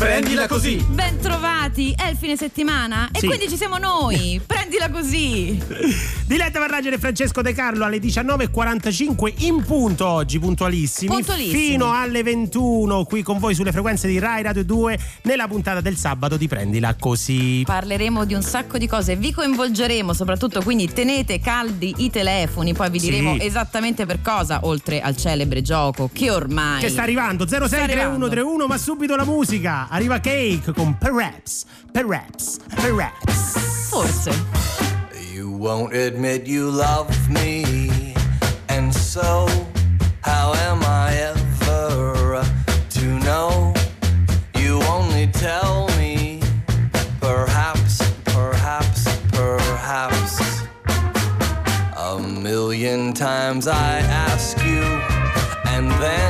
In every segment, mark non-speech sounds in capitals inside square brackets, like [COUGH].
Prendila così! Bentrovati, è il fine settimana Sì. e quindi ci siamo noi. [LAUGHS] Prendila così. Diletta Varragene e Francesco De Carlo alle 19.45 in punto oggi, puntualissimi. Puntualissimi. Fino alle 21 qui con voi sulle frequenze di Rai Radio 2 nella puntata del sabato di Prendila Così. Parleremo di un sacco di cose, vi coinvolgeremo soprattutto, quindi tenete caldi i telefoni, poi vi Sì. diremo esattamente per cosa, oltre al celebre gioco che ormai Che sta arrivando 063131 ma subito la musica. Arriva Cake con Perhaps, Perhaps, Perhaps. Forse. You won't admit you love me, and so how am I ever to know? You only tell me, perhaps, perhaps, perhaps. A million times I ask you, and then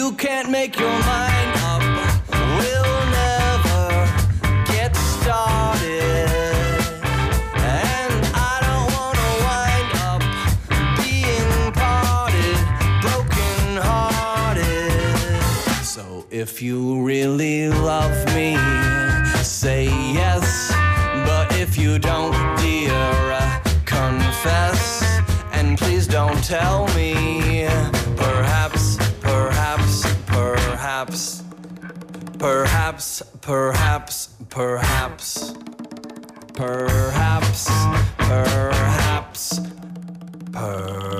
You can't make your mind up, we'll never get started. And I don't wanna wind up being parted, broken hearted. So if you really love me, say yes. But if you don't, dear, uh, confess. And please don't tell me. Perhaps, perhaps, perhaps. Perhaps, perhaps. Perhaps.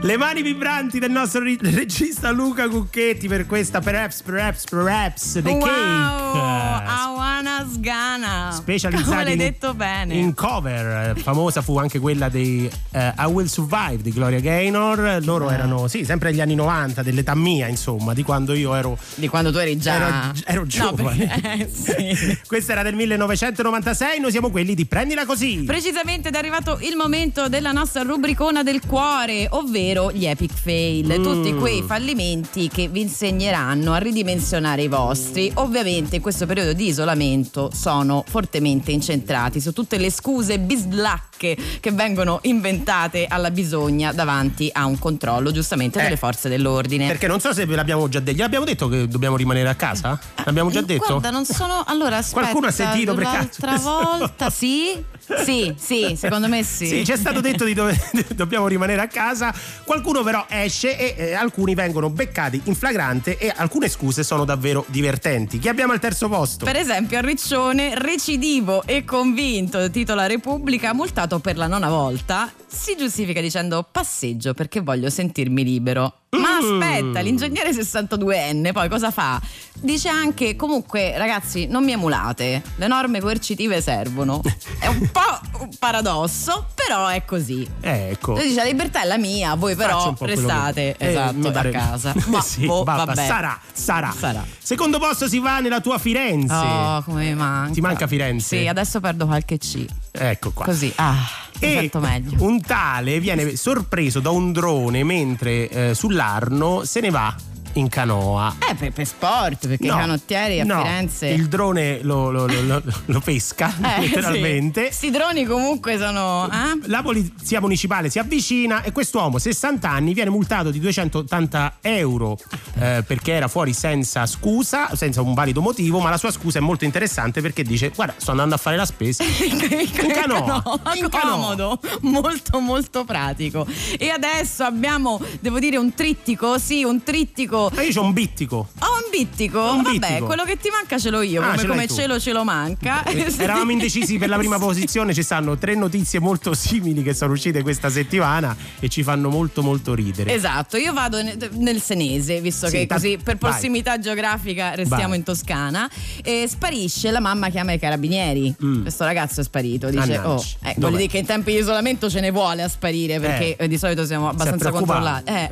Le mani vibranti del nostro regista Luca Cucchetti per questa Perhaps, Perhaps, Perhaps The wow, Cake. Awana Sgana. Specializzati Come l'hai in- detto bene. In cover, Eh, famosa fu anche quella dei eh, I Will Survive di Gloria Gaynor. Loro erano, sì, sempre negli anni 90, dell'età mia, insomma, di quando io ero, Di quando tu eri già ero, ero No, giovane. perché- eh, sì. [LAUGHS] Questa era del 1996, noi siamo quelli di Prendila così. Precisamente ed è arrivato il momento della nostra rubricona del cuore, ovvero gli epic fail, Mm. tutti quei fallimenti che vi insegneranno a ridimensionare i vostri. Ovviamente in questo periodo di isolamento sono fortemente incentrati su tutte le scuse bislacche che vengono inventate alla bisogna davanti a un controllo giustamente Eh. delle forze dell'ordine. Perché non so se ve l'abbiamo già detto. Gliel'abbiamo detto che dobbiamo rimanere a casa? L'abbiamo già Eh, detto? Guarda, non sono. Allora, aspetta. Qualcuno ha sentito per caso L'altra volta, [LAUGHS] sì? Sì, sì, secondo me sì. Sì, ci è stato detto di dove [LAUGHS] dobbiamo rimanere a casa. Qualcuno però esce e eh, alcuni vengono beccati in flagrante e alcune scuse sono davvero divertenti. Chi abbiamo al terzo posto? Per esempio, a Riccione, recidivo e convinto, titola Repubblica, multato per la nona volta, si giustifica dicendo passeggio perché voglio sentirmi libero. Ma Mm. aspetta, l'ingegnere 62enne poi cosa fa? Dice anche comunque ragazzi non mi emulate, le norme coercitive servono. [LAUGHS] È un po' un paradosso, però è così. Eh, ecco. Lui dice la libertà è la mia, voi però restate che- eh, esatto mi pare- a casa. [LAUGHS] Ma sì, boh, vabbè, vabbè. sarà, sarà, Sarà. Secondo posto si va nella tua Firenze. Oh, come mi manca. Ti manca Firenze? Sì, adesso perdo qualche C. Ecco qua. Così, ah, mi E sento meglio. un tale viene sorpreso da un drone mentre eh, sull'Arno se ne va in canoa. Eh, per, per sport, perché No, i canottieri a no, Firenze. Il drone lo, lo- lo- lo- pesca, [LAUGHS] Eh, letteralmente. sì. Sti droni comunque sono. eh? La polizia municipale si avvicina e quest'uomo, 60 anni, viene multato di 280 euro eh, perché era fuori senza scusa, senza un valido motivo, ma la sua scusa è molto interessante perché dice guarda sto andando a fare la spesa. [LAUGHS] in canoa, in comodo, molto molto pratico. E adesso abbiamo, devo dire, un trittico, sì, un trittico. Ma io c'ho un bittico. Oh, un bittico? Un Vabbè, bittico. quello che ti manca ce l'ho io, Ah, come, ce come tu. cielo ce lo manca. Eravamo indecisi per la prima posizione, ci stanno tre notizie molto simili che sono uscite questa settimana e ci fanno molto molto ridere. Esatto, io vado ne- nel senese, visto Sì, che così per vai. prossimità geografica restiamo Vai. in Toscana. E sparisce, la mamma chiama i carabinieri. Questo ragazzo è sparito. Dice: Mannaggia. Oh, eh, Mm. Vuol dire che in tempi di isolamento ce ne vuole a sparire perché Eh. eh, di solito siamo abbastanza controllati. Eh.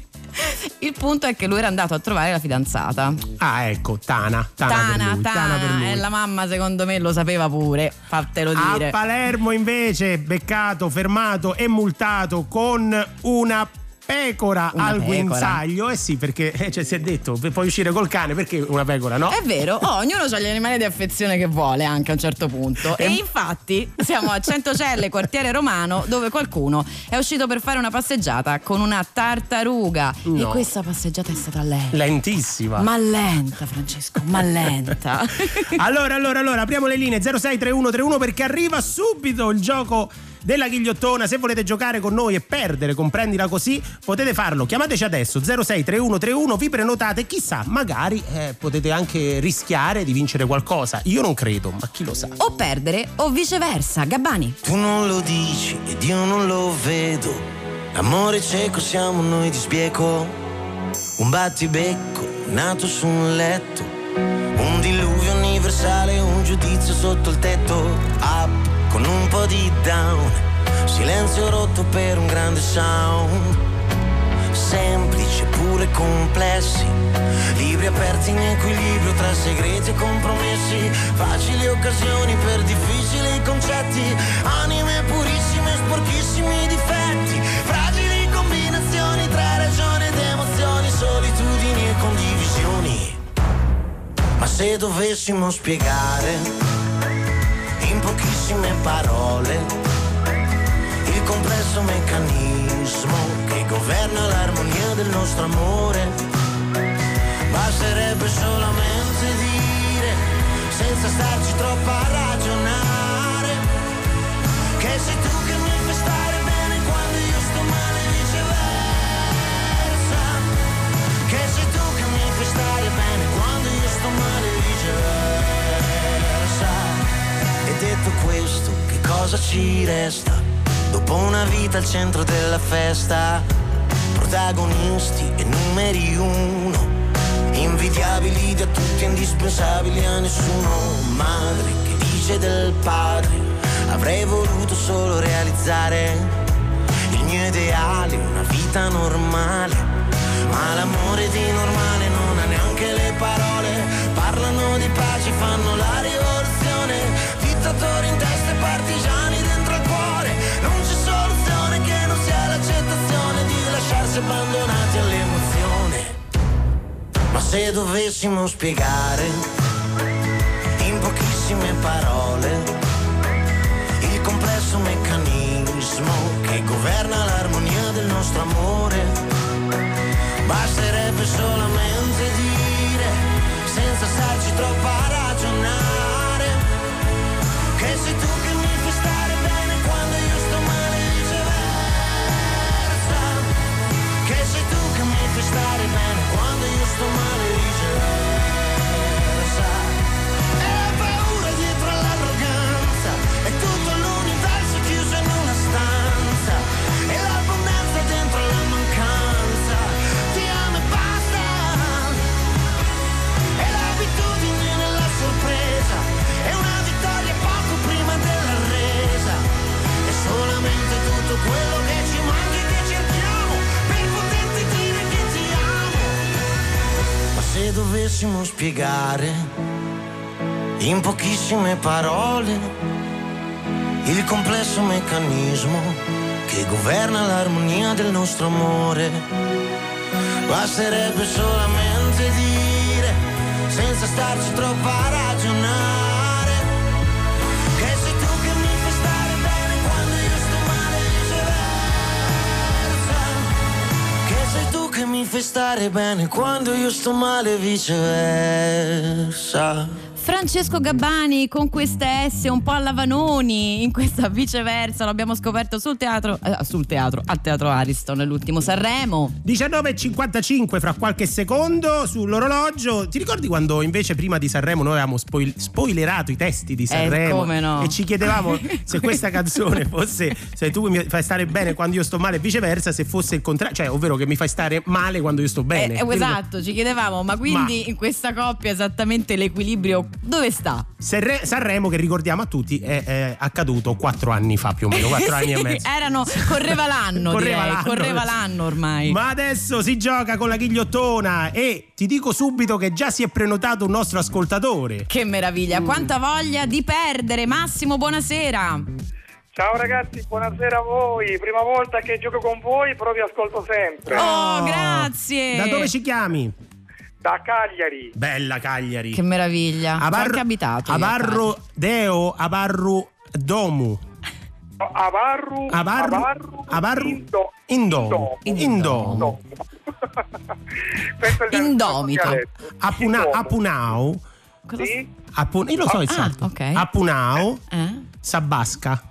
[LAUGHS] Il punto è che lui era andato a trovare la fidanzata. Ah, ecco, Tana. Tana, per Tana, lui, Tana per lui. e la mamma secondo me lo sapeva pure, fatelo A dire. Palermo invece beccato, fermato e multato con una pecora Una al pecora. guinzaglio. Eh sì, perché eh, cioè, si è detto, puoi uscire col cane, perché una pecora, no? È vero, oh, ognuno ha gli animali di affezione che vuole anche a un certo punto. E infatti siamo a Centocelle, quartiere romano, dove qualcuno è uscito per fare una passeggiata con una tartaruga. E No. questa passeggiata è stata lenta. Lentissima. Ma lenta, Francesco, ma lenta. [LAUGHS] Allora, allora, allora, apriamo le linee 063131 perché arriva subito il gioco della ghigliottona. Se volete giocare con noi e perdere, comprendila così, potete farlo. Chiamateci adesso 063131, vi prenotate, chissà, magari eh, potete anche rischiare di vincere qualcosa. Io non credo, ma chi lo sa. o perdere o viceversa. Gabbani. Tu non lo dici ed io non lo vedo. Amore cieco siamo noi di sbieco. Un battibecco nato su un letto. Un diluvio universale, un giudizio sotto il tetto. Up con un po' di down. Silenzio rotto per un grande sound. Semplici eppure complessi. Libri aperti in equilibrio tra segreti e compromessi. Facili occasioni per difficili concetti. Anime purissime, sporchissimi difetti. Fragili combinazioni tra ragione ed emozioni, solitudini e condivisioni. Ma se dovessimo spiegare pochissime parole. Il complesso meccanismo che governa l'armonia del nostro amore, basterebbe solamente dire, senza starci troppo a ragionare, che sei tu che mi fai stare bene quando io sto male e viceversa, che sei tu che mi fai stare bene quando io sto male e viceversa. Detto questo, che cosa ci resta? Dopo una vita al centro della festa, protagonisti e numeri uno, invidiabili da tutti, indispensabili a nessuno. Madre che dice del padre, avrei voluto solo realizzare il mio ideale, una vita normale. Ma l'amore di normale non ha neanche le parole, parlano di pace, fanno la dittatori in testa e partigiani dentro al cuore, non c'è soluzione che non sia l'accettazione di lasciarsi abbandonati all'emozione. Ma se dovessimo spiegare in pochissime parole il complesso meccanismo che governa l'armonia del nostro amore, basterebbe solamente dire, senza starci troppo a ragionare, parole il complesso meccanismo che governa l'armonia del nostro amore, Basterebbe solamente dire, senza starci troppo a ragionare, che mi fai stare bene quando io sto male male viceversa. Francesco Gabbani con queste S un po' alla Vanoni, in questa viceversa, l'abbiamo scoperto sul teatro, eh, sul teatro, al teatro Ariston, l'ultimo Sanremo. 19.55 fra qualche secondo sull'orologio. Ti ricordi quando invece prima di Sanremo noi avevamo spoil- spoilerato i testi di Sanremo? Eh, no. E ci chiedevamo [LAUGHS] se questa canzone fosse se tu mi fai stare bene quando io sto male e viceversa, se fosse il contrario, cioè ovvero che mi fai stare male quando io sto bene. Eh, eh, esatto, ci chiedevamo, ma quindi in questa coppia esattamente l'equilibrio dove sta? Sanre- Sanremo, che ricordiamo a tutti, è, è accaduto quattro anni fa più o meno, quattro [LAUGHS] anni e mezzo. Erano, correva l'anno, Correva direi, l'anno. correva l'anno ormai. Ma adesso si gioca con la ghigliottona e ti dico subito che già si è prenotato un nostro ascoltatore. Che meraviglia, Mm. quanta voglia di perdere. Massimo, buonasera. Ciao ragazzi, buonasera a voi. Prima volta che gioco con voi, però vi ascolto sempre. Oh, grazie. Da dove ci chiami? Da Cagliari. Bella Cagliari. Che meraviglia. Ho anche abitato. Abarro Deo, Abarru Domu. Avarru, Avarru, Avarru, Avarru, Indo- [LAUGHS] è il Indomito. Apuna-. Cosa- Sì? Apun- io lo so il Ah, salto. ok. Apunau. Eh? Sabbasca.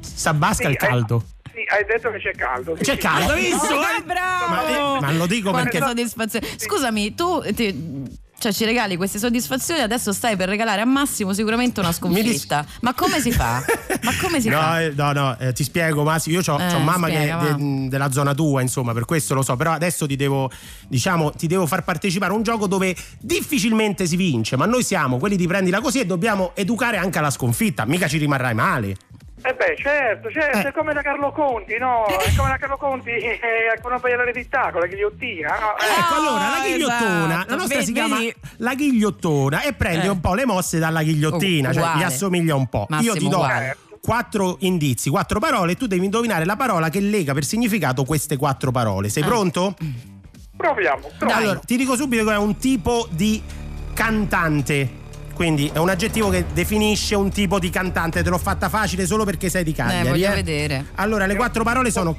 Sabbasca Sì, il caldo. eh, hai detto che c'è caldo. sì, C'è sì. caldo, visto? [LAUGHS] Oh, Eh? bravo! Ma, ma lo dico Quanta perché soddisfazione. Scusami, tu ti- cioè, ci regali queste soddisfazioni, adesso stai per regalare a Massimo sicuramente una sconfitta. Ma come si fa? Ma come si [LAUGHS] no, fa? eh, no, no, eh, ti spiego, Masi. Io ho Eh, mamma spiega, che de- della zona tua, insomma, per questo lo so. Però adesso ti devo, diciamo, ti devo far partecipare a un gioco dove difficilmente si vince. Ma noi siamo quelli di prendila così e dobbiamo educare anche alla sconfitta. Mica ci rimarrai male. Eh beh, certo, certo, Eh. è come da Carlo Conti, no? [LAUGHS] È come da Carlo Conti eh, con una paia l'eredità, con la ghigliottina, no? Eh, Ecco, allora la ghigliottona, esatto. la nostra si Vedi- chiama la ghigliottona e prende Eh. un po' le mosse dalla ghigliottina, Oh, cioè gli assomiglia un po'. Massimo, Io ti do uguale. quattro indizi, quattro parole e tu devi indovinare la parola che lega per significato queste quattro parole. Sei Ah. pronto? proviamo, proviamo. Allora, ti dico subito che è un tipo di cantante. Quindi è un aggettivo che definisce un tipo di cantante. Te l'ho fatta facile solo perché sei di Cagliari. Eh, voglio eh. vedere. Allora, le quattro parole sono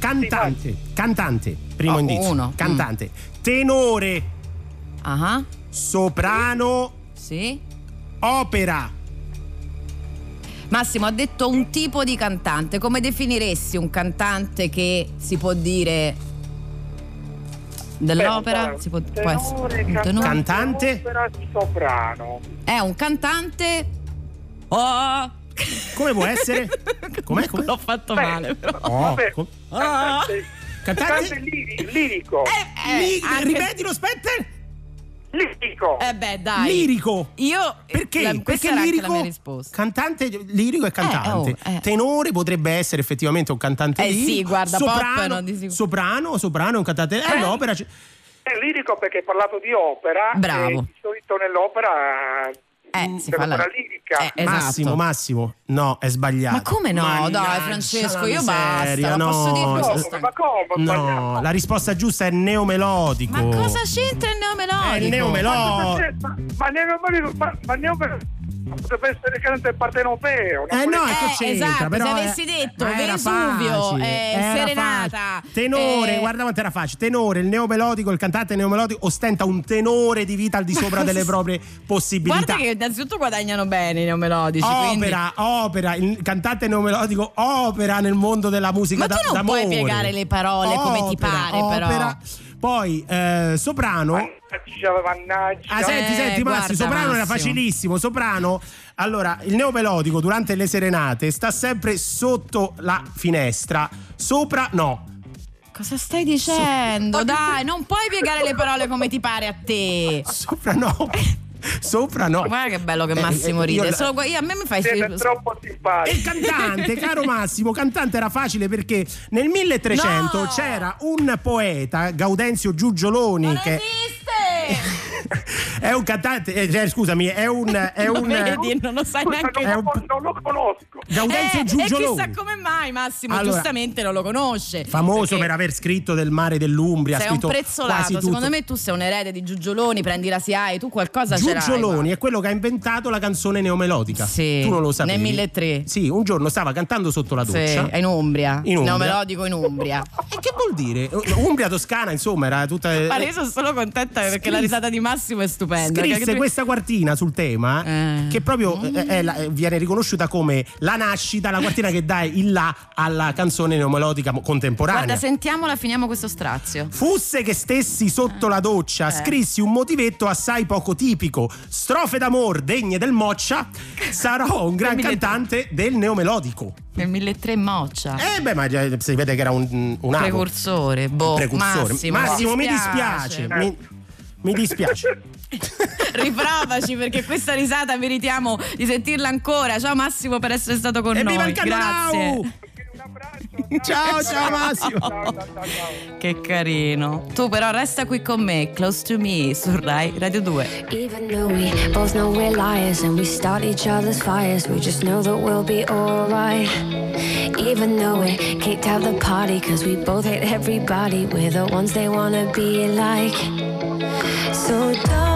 cantante, cantante, primo Oh, indizio. uno. Cantante, tenore, Ah, soprano, sì. opera. Massimo ha detto un tipo di cantante. Come definiresti un cantante che si può dire dell'opera? Beh, si può, può tenore, essere un tenore? Cantante? opera, soprano. È un cantante. Oh! Come può essere? [LAUGHS] Com'è? Com'è? L'ho fatto Beh, male, però. Oh, vabbè, com- cantante, Cantante? cantante liri- lirico. Eh, anche- Ripetilo, aspetta. Lirico. Eh beh, dai. Lirico. Io Perché? la- Perché lirico, la mia risposta. cantante lirico e cantante. oh, eh. Tenore potrebbe essere effettivamente un cantante Eh lirico. sì, guarda, pop soprano, sicuro. soprano, soprano è un cantante. Eh, Eh? l'opera c'è- È lirico perché hai parlato di opera. Bravo. E di solito nell'opera Eh, si fa la lirica. Eh, esatto. Massimo, Massimo, no, è sbagliato. Ma come no? Mannaggia Dai, Francesco, io basta, non posso no. dire No, ma come? No, sbagliato? la risposta giusta è neomelodico. Ma cosa c'entra il neomelodico? È il neomelodico. Ma, ma, neomelodico- ma, ma neomelodico potrebbe essere cantante partenopeo. Eh no, ecco Eh, c'entra, esatto, però se è- avessi detto era Vesuvio, eh, Serenata, facile. tenore, eh, guarda quanto era facile. Tenore, il neomelodico, il cantante neomelodico ostenta un tenore di vita al di sopra delle [LAUGHS] proprie possibilità. Guarda che innanzitutto guadagnano bene i neomelodici. quindi- Opera, opera, il cantante neomelodico opera nel mondo della musica Ma da- tu non puoi d'amore. piegare le parole come ti pare, però. Poi eh, soprano. Ah, senti, Eh, senti, Massi, guarda, soprano era Massimo. facilissimo. Soprano, allora, il neomelodico durante le serenate sta sempre sotto la finestra. Sopra, no. Cosa stai dicendo? Dai, non puoi piegare le parole come ti pare a te. [LAUGHS] Sopra, no. [LAUGHS] Sopra, no. Guarda che bello che Eh, Massimo eh, ride. Solo, io- a me mi fai Siete troppo E il cantante, caro Massimo, cantante era facile perché nel 1300 No! c'era un poeta, Gaudenzio Giugioloni, Non che esiste! È un cantante, eh, cioè, scusami, è un. [LAUGHS] È un vedi, non lo sai Scusa, neanche non, un- non lo conosco. Gaudenzio Eh, e Giugioloni. chissà come mai Massimo Allora, giustamente non lo conosce. Famoso per aver scritto del mare dell'Umbria. sei un prezzolato, tutto. secondo me tu sei un erede di Giugioloni, prendi la SIAE, tu qualcosa ce l'hai. Giugioloni è quello che ha inventato la canzone neomelodica. Sì, Tu non lo sapevi? nel 1003. Sì, un giorno stava cantando sotto la Sì, doccia. è in Umbria. In Umbria. Neomelodico in Umbria. E che vuol dire? Umbria Toscana, insomma, era tutta. Ma io sono solo contenta perché Scrisse- la risata di Massimo è stupenda. Scrisse tu- questa quartina sul tema Eh. che proprio eh, è la- viene riconosciuta come la nascita, la quartina che dà il là alla canzone neomelodica contemporanea. Guarda, sentiamola, finiamo questo strazio. Fusse che stessi sotto la doccia, Eh. scrissi un motivetto assai poco tipico. Strofe d'amor degne del Moccia, sarò un gran mi cantante del neomelodico. Nel 1003 Moccia. Eh beh, ma già si vede che era un, un. Precursore, boh, precursore. Massimo, Massimo, mi dispiace. dispiace. Mi, mi dispiace. [LAUGHS] Riprovaci perché questa risata meritiamo di sentirla ancora. Ciao Massimo per essere stato con E noi. viva il! Grazie. Abbraccio. Ciao, ciao Massimo. Ciao, ciao, ciao, ciao. Che carino. Tu però resta qui con me, Close to Me, su Rai Radio 2. Even though we both know we're liars and we start each other's fires, we just know that we'll be alright. Even though we kicked out the party, cause we both hate everybody, we're the ones they wanna be like. So don't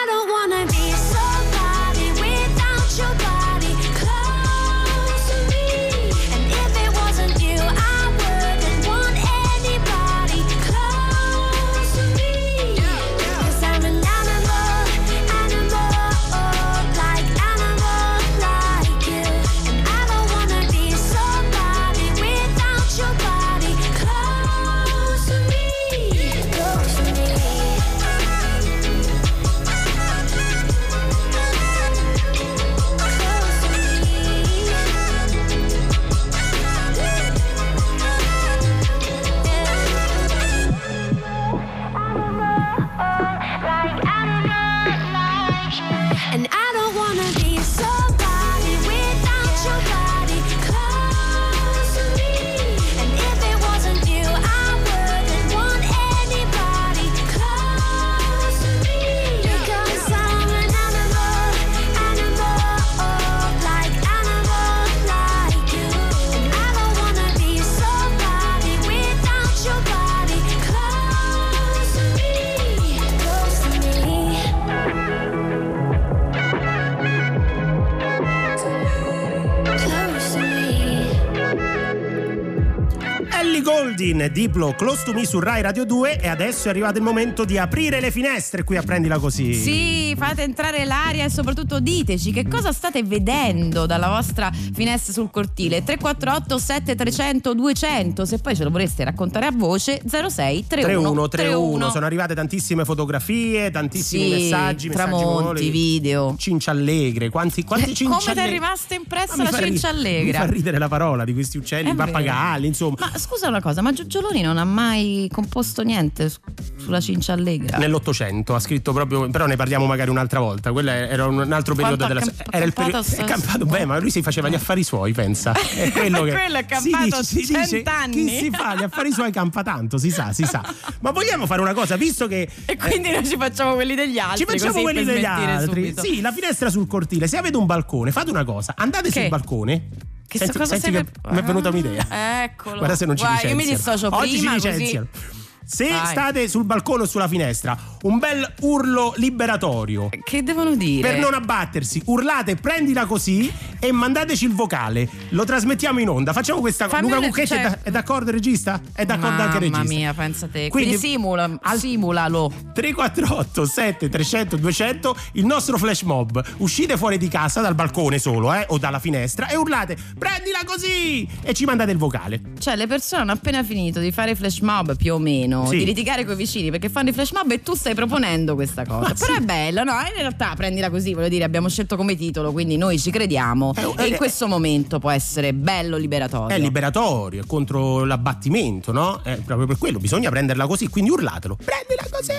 Diplo, Close to Me su Rai Radio 2 e adesso è arrivato il momento di aprire le finestre qui a Prendila Così. Sì, fate entrare l'aria e soprattutto diteci che cosa state vedendo dalla vostra finestra sul cortile. 348 7300 200, se poi ce lo vorreste raccontare a voce 06 31 3131 sono arrivate tantissime fotografie, tantissimi Sì, messaggi, messaggi tramonti, voli. video. Cinciallegre, quanti, quanti Eh, [LAUGHS] cinciallegri? come ti è rimasta impressa mi la fa ri- cinciallegra? Mi fa ridere la parola di questi uccelli, i pappagalli, insomma. Ma scusa una cosa, ma Giugioloni non ha mai composto niente su- sulla cinciallegra? Nell'Ottocento ha scritto proprio, però ne parliamo magari un'altra volta. Quello era un altro periodo Quanto della camp- era il periodo sto- è campato beh, ma lui si faceva gli affari suoi, pensa. [LAUGHS] È quello che Quello è si campato dice- si dice, cent'anni. Chi si fa gli affari suoi campa tanto, si sa, si sa. Ma vogliamo fare una cosa, visto che E quindi noi ci facciamo quelli degli altri. ci facciamo quelli degli altri. subito. Sì, la finestra sul cortile. Se avete un balcone, fate una cosa, andate Che? sul balcone. Che Senti, cosa senti sei che mi è venuta un'idea. Ah, Eccolo. Guarda se non ci Guarda, io mi licenziano. dissocio Oggi prima ci così. Se Vai. state sul balcone o sulla finestra, un bel urlo liberatorio. Che devono dire? Per non abbattersi, urlate, prendila così e mandateci il vocale. Lo trasmettiamo in onda. Facciamo questa cosa. Luca Cucchetti è, cioè- da- è d'accordo, regista? È d'accordo anche il regista. Mamma mia, pensa te. Quindi- Quindi, simula, simulalo. 348 7 300 200 il nostro flash mob uscite fuori di casa dal balcone solo eh, o dalla finestra e urlate prendila così e ci mandate il vocale Cioè, le persone hanno appena finito di fare flash mob più o meno, Sì. di litigare con i vicini perché fanno i flash mob e tu stai proponendo questa cosa. Ma Però sì. è bello, no? In realtà prendila così, voglio dire, abbiamo scelto come titolo, quindi noi ci crediamo. Eh, e eh, in questo momento può essere bello liberatorio. è liberatorio è contro l'abbattimento no? È proprio per quello bisogna prenderla così quindi urlatelo prendila così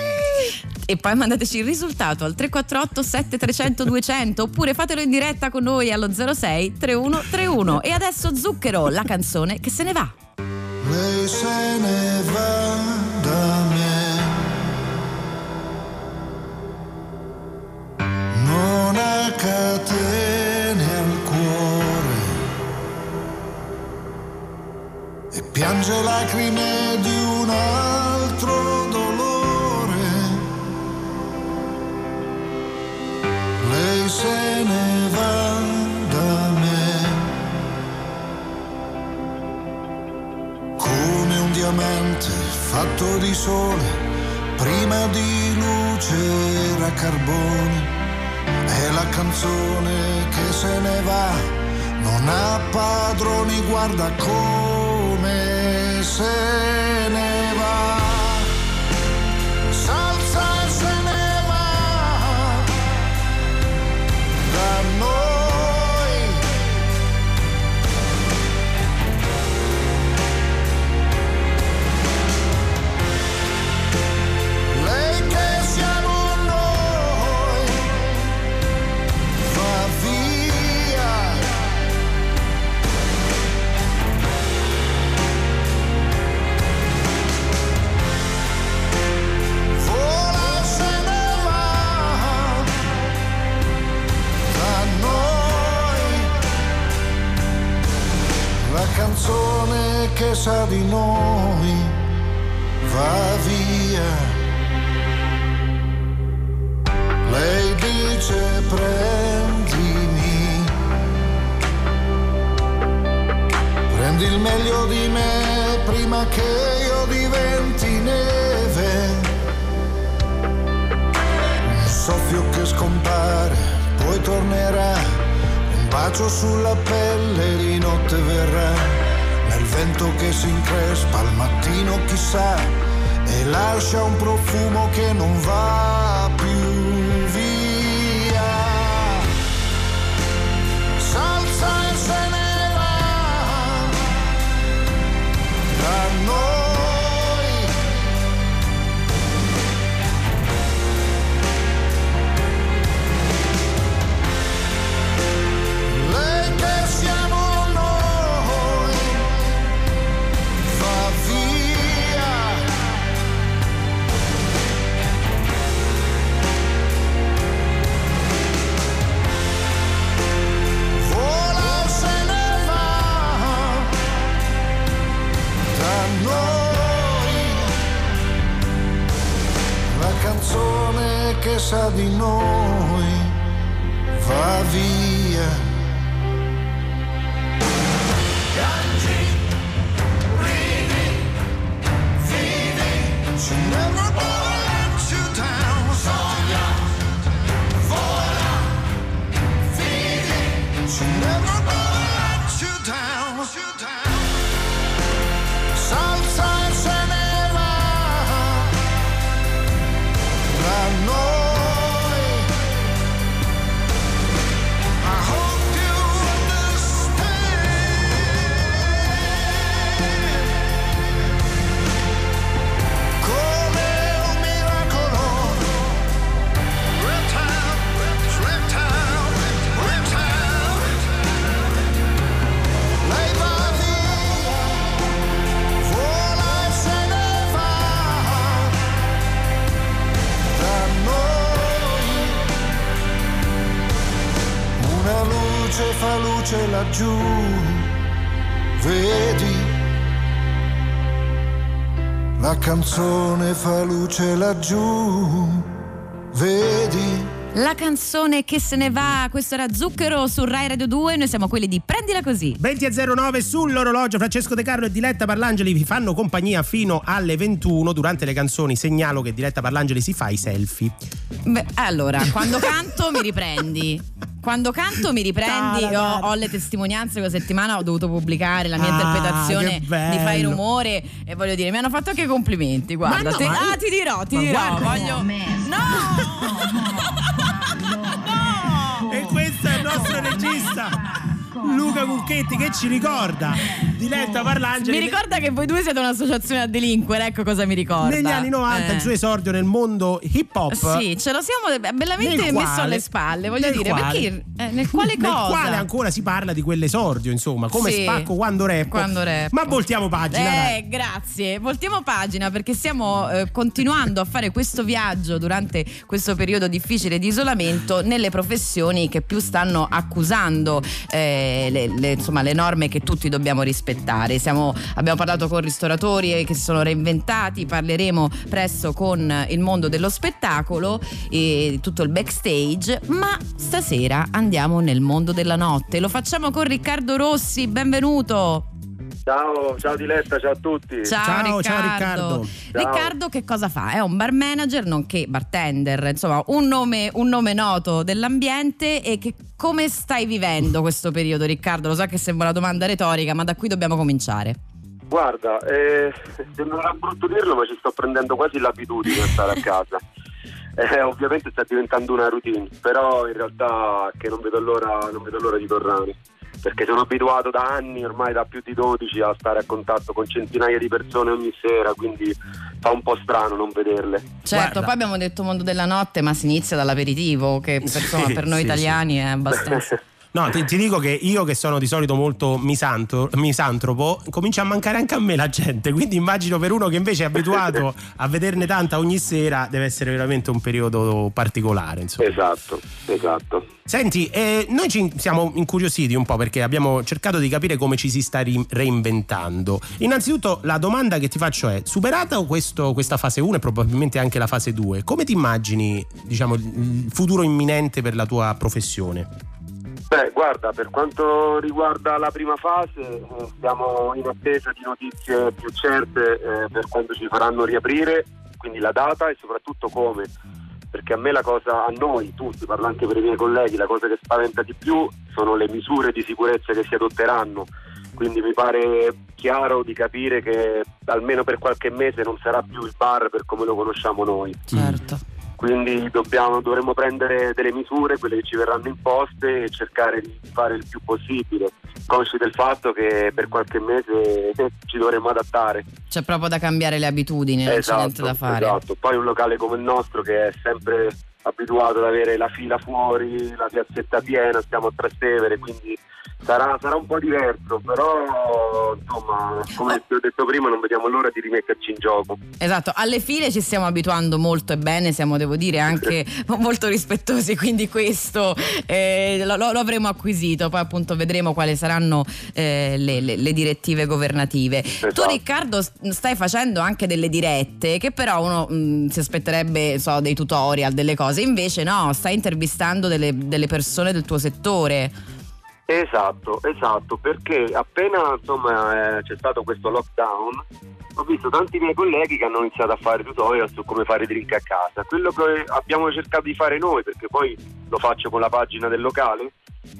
E poi mandateci il risultato al 348 7300 200 oppure fatelo in diretta con noi allo 06 3131. E adesso Zucchero, la canzone che se ne va. Se ne va da me. Non ha catene al cuore. E piange lacrime di un altro dolore. Lei se ne va come un diamante fatto di sole, prima di luce era carbone, è la canzone che se ne va, non ha padroni, guarda come se canzone che sa di noi va via. Lei dice prendimi, prendi il meglio di me prima che io diventi neve. Un soffio che scompare, poi tornerà, un bacio sulla pelle di notte verrà, nel vento che si increspa al mattino chissà e lascia un profumo che non va più di noi va via. Fa luce laggiù, vedi? La canzone fa luce laggiù, vedi? La canzone che se ne va, questo era Zucchero su Rai Radio 2, noi siamo quelli di Prendila Così. 20.09 sull'orologio, Francesco De Carlo e Diletta Parlangeli vi fanno compagnia fino alle 21. Durante le canzoni segnalo che Diletta Parlangeli si fa i selfie. Beh, allora, quando canto mi riprendi. Quando canto mi riprendi, ho, ho le testimonianze questa settimana, ho dovuto pubblicare la mia Ah, interpretazione di Fai rumore e voglio dire, mi hanno fatto anche complimenti, guarda. no, Ti- ma- ah, ti dirò, ti ma dirò, guarda- voglio No! E questo è il nostro regista Luca Cucchetti che ci ricorda Diletta Parlangeli. Mi ricorda che voi due siete un'associazione a delinquere, ecco cosa mi ricorda. Negli anni 90 Eh. il suo esordio nel mondo hip hop. Sì, ce lo siamo bellamente Nel messo quale- alle spalle, voglio nel dire, quale- perché eh, nel quale Nel cosa? quale ancora si parla di quell'esordio, insomma, come Sì, spacco quando rap. quando rap. Ma voltiamo pagina, dai. Eh, grazie. Voltiamo pagina perché stiamo eh, continuando a fare questo viaggio durante questo periodo difficile di isolamento nelle professioni che più stanno accusando eh, le, le- insomma, le norme che tutti dobbiamo rispettare. Siamo- abbiamo parlato con ristoratori che si sono reinventati, parleremo presto con il mondo dello spettacolo e tutto il backstage, ma stasera andiamo nel mondo della notte. Lo facciamo con Riccardo Rossi, benvenuto. Ciao, ciao Diletta, ciao a tutti. Ciao, Ciao, Riccardo. ciao, Riccardo. Ciao. Riccardo che cosa fa? È un bar manager, nonché bartender, insomma un nome, un nome noto dell'ambiente e che come stai vivendo questo periodo Riccardo? Lo so che sembra una domanda retorica ma da qui dobbiamo cominciare. Guarda, eh, sembrerà brutto dirlo, ma ci sto prendendo quasi l'abitudine a stare a casa. [LAUGHS] Eh, ovviamente sta diventando una routine, però in realtà che non vedo l'ora, non vedo l'ora di tornare. Perché sono abituato da anni, ormai da più di 12, a stare a contatto con centinaia di persone ogni sera, quindi fa un po' strano non vederle. Certo, Guarda. poi abbiamo detto mondo della notte ma si inizia dall'aperitivo che per, Sì, insomma, per noi sì, italiani è abbastanza... [LAUGHS] No, ti, ti dico che io che sono di solito molto misanto- misantropo, comincia a mancare anche a me la gente, quindi immagino per uno che invece è abituato a vederne tanta ogni sera deve essere veramente un periodo particolare, insomma. esatto, esatto. Senti, eh, noi ci siamo incuriositi un po' perché abbiamo cercato di capire come ci si sta ri- reinventando. Innanzitutto la domanda che ti faccio è, superata questo- questa fase 1 e probabilmente anche la fase 2, come ti immagini diciamo, il futuro imminente per la tua professione? Beh, guarda, per quanto riguarda la prima fase, eh, siamo in attesa di notizie più certe eh, per quando ci faranno riaprire, quindi la data e soprattutto come. Perché a me la cosa, a noi tutti, parlo anche per i miei colleghi, la cosa che spaventa di più sono le misure di sicurezza che si adotteranno. Quindi mi pare chiaro di capire che almeno per qualche mese non sarà più il bar per come lo conosciamo noi Certo. Quindi dobbiamo, dovremo prendere delle misure, quelle che ci verranno imposte e cercare di fare il più possibile, consci del fatto che per qualche mese ci dovremo adattare. C'è proprio da cambiare le abitudini, non c'è niente da fare. esatto. Poi un locale come il nostro che è sempre abituato ad avere la fila fuori, la piazzetta piena, stiamo a Trastevere, quindi sarà, sarà un po' diverso, però insomma, come ti ho detto prima, non vediamo l'ora di rimetterci in gioco. Esatto, alle file ci stiamo abituando molto e bene, siamo devo dire anche [LAUGHS] molto rispettosi, quindi questo eh, lo, lo- avremo acquisito, poi appunto vedremo quali saranno eh, le, le- le direttive governative. Tu Esatto. Riccardo s- stai facendo anche delle dirette che però uno mh, si aspetterebbe so, dei tutorial, delle cose, invece no, stai intervistando delle, delle persone del tuo settore. Esatto, esatto, perché appena insomma eh, c'è stato questo lockdown ho visto tanti miei colleghi che hanno iniziato a fare tutorial su come fare drink a casa. Quello che abbiamo cercato di fare noi, perché poi lo faccio con la pagina del locale,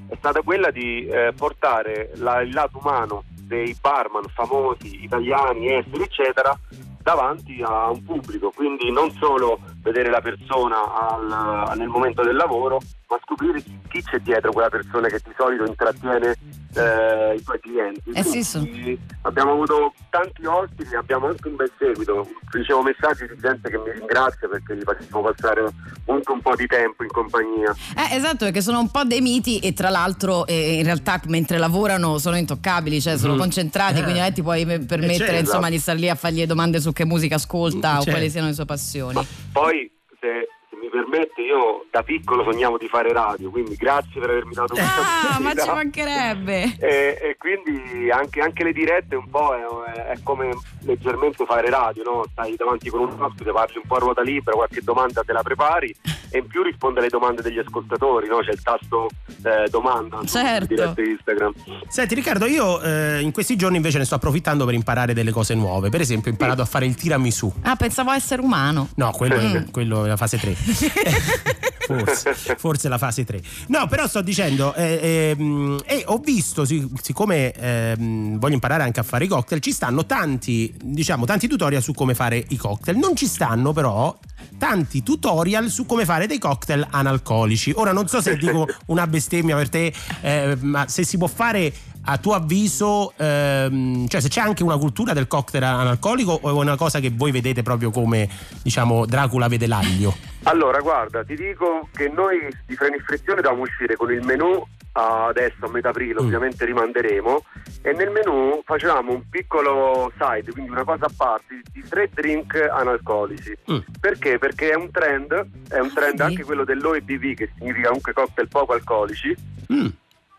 è stata quella di eh, portare la- il lato umano dei barman famosi, italiani, esteri, eccetera, davanti a un pubblico, quindi non solo vedere la persona al- nel momento del lavoro, ma scoprire chi, chi c'è dietro quella persona che di solito intrattiene eh, i suoi clienti. Eh sì, sì. Abbiamo avuto tanti ospiti, abbiamo anche un bel seguito. Ricevo messaggi di gente che mi ringrazia perché gli facciamo passare anche un po' di tempo in compagnia. Eh, esatto, perché sono un po' dei miti e tra l'altro eh, in realtà mentre lavorano sono intoccabili, cioè sono Mhm. concentrati, Eh. quindi non è ti puoi me- permettere certo. insomma di star lì a fargli domande su che musica ascolta o Certo. quali siano le sue passioni. Poi, se, permette, io da piccolo sognavo di fare radio, quindi grazie per avermi dato questa Ah, ma ci mancherebbe. [LAUGHS] E, e quindi anche, anche le dirette un po' è, è come leggermente fare radio, no? Stai davanti con un ospite, parli un po' a ruota libera, qualche domanda te la prepari e in più risponde alle domande degli ascoltatori, no? C'è il tasto eh, domanda Certo. dirette Instagram. Senti Riccardo, io eh, in questi giorni invece ne sto approfittando per imparare delle cose nuove. Per esempio, ho imparato a fare il tiramisù. Ah, pensavo essere umano. No, quello, Mm. è, quello è la fase 3. [LAUGHS] [LAUGHS] forse, forse la fase 3. No, però sto dicendo, eh, ehm, e ho visto, sic- siccome ehm, voglio imparare anche a fare i cocktail, ci stanno tanti, diciamo, tanti tutorial su come fare i cocktail. Non ci stanno però tanti tutorial su come fare dei cocktail analcolici. Ora non so se dico [LAUGHS] una bestemmia per te, eh, ma se si può fare a tuo avviso, ehm, cioè se c'è anche una cultura del cocktail analcolico o è una cosa che voi vedete proprio come, diciamo, Dracula vede l'aglio? Allora, guarda, ti dico che noi di Freni in Frizione dobbiamo uscire con il menù adesso a metà aprile, Mm. ovviamente rimanderemo, e nel menù facevamo un piccolo side, quindi una cosa a parte, di tre drink analcolici. Mm. Perché? Perché è un trend, è un trend vedi? anche quello dell'OEBV, che significa comunque cocktail poco alcolici, Mm.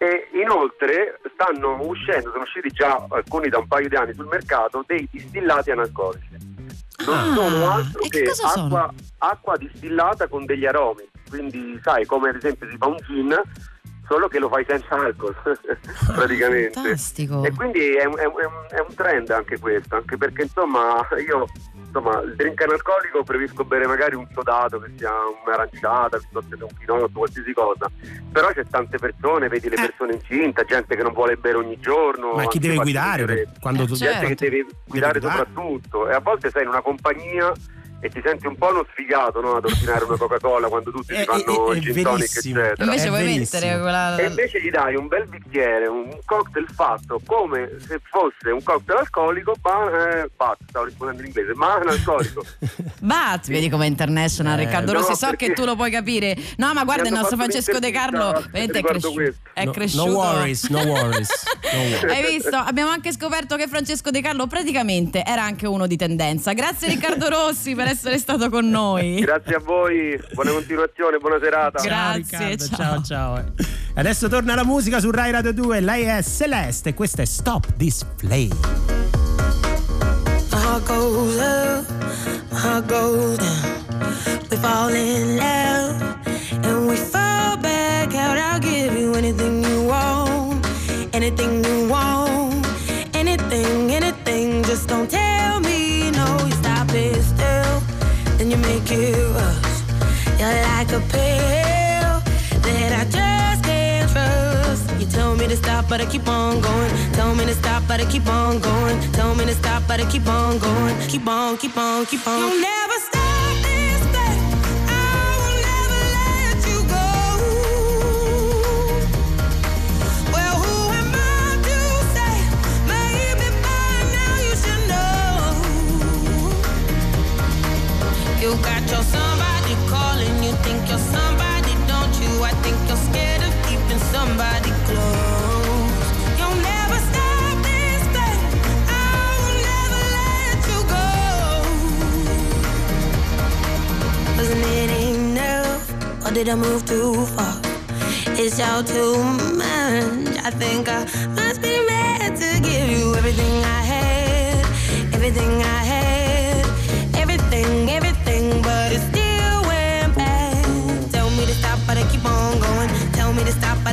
E inoltre stanno uscendo, sono usciti già alcuni da un paio di anni sul mercato, dei distillati analcolici. Non Ah, sono altro che acqua, acqua distillata con degli aromi. Quindi, sai, come ad esempio si fa un gin, solo che lo fai senza alcol, [LAUGHS] praticamente. Fantastico. E quindi è è un- è un- è un trend anche questo, anche perché insomma io insomma il drink analcolico preferisco bere magari un sodato che sia un'aranciata piuttosto che un pinotto, qualsiasi cosa. Però c'è tante persone, vedi le Eh. persone incinte, gente che non vuole bere ogni giorno. Ma chi deve guidare? vedere- Quando tu... certo. gente che deve guidare guidare. soprattutto e a volte sei in una compagnia e ti senti un po' uno sfigato no, ad ordinare una Coca-Cola quando tutti È- si fanno è- è il gin tonic eccetera Invece È vuoi mettere quella. e invece gli dai un bel bicchiere, un cocktail fatto come se fosse un cocktail alcolico, ma eh, bat, stavo rispondendo in inglese, ma analcolico. [LAUGHS] Bat, vedi come international Eh, Riccardo no, Rossi, so perché- che tu lo puoi capire. No, ma guarda il nostro Francesco De Carlo veramente è, cresci- è No- cresciuto. No worries, no worries. no worries. [LAUGHS] Hai visto? Abbiamo anche scoperto che Francesco De Carlo praticamente era anche uno di tendenza. Grazie Riccardo [LAUGHS] Rossi per essere stato con noi. [LAUGHS] Grazie a voi, buona continuazione, buona serata. Ciao, Grazie, ciao. ciao ciao. Adesso torna la musica su Rai Radio 2. Lei è Celeste e questa è Stop This Flame. My heart goes up, heart goes down. We fall in love and we fall back out. I'll give you anything you want, anything you want, anything, anything. Just don't tell you make it rush. You're like a pill that I just can't trust. You tell me to stop, but I keep on going. Tell me to stop, but I keep on going. Tell me to stop, but I keep on going. Keep on, keep on, keep on. You'll never stop this You got your somebody calling, you think you're somebody, don't you? I think you're scared of keeping somebody close. You'll never stop this. I will never let you go. It enough? Or did I move too far? It's all too much. I think I must be mad to give you everything I had, everything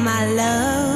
my love.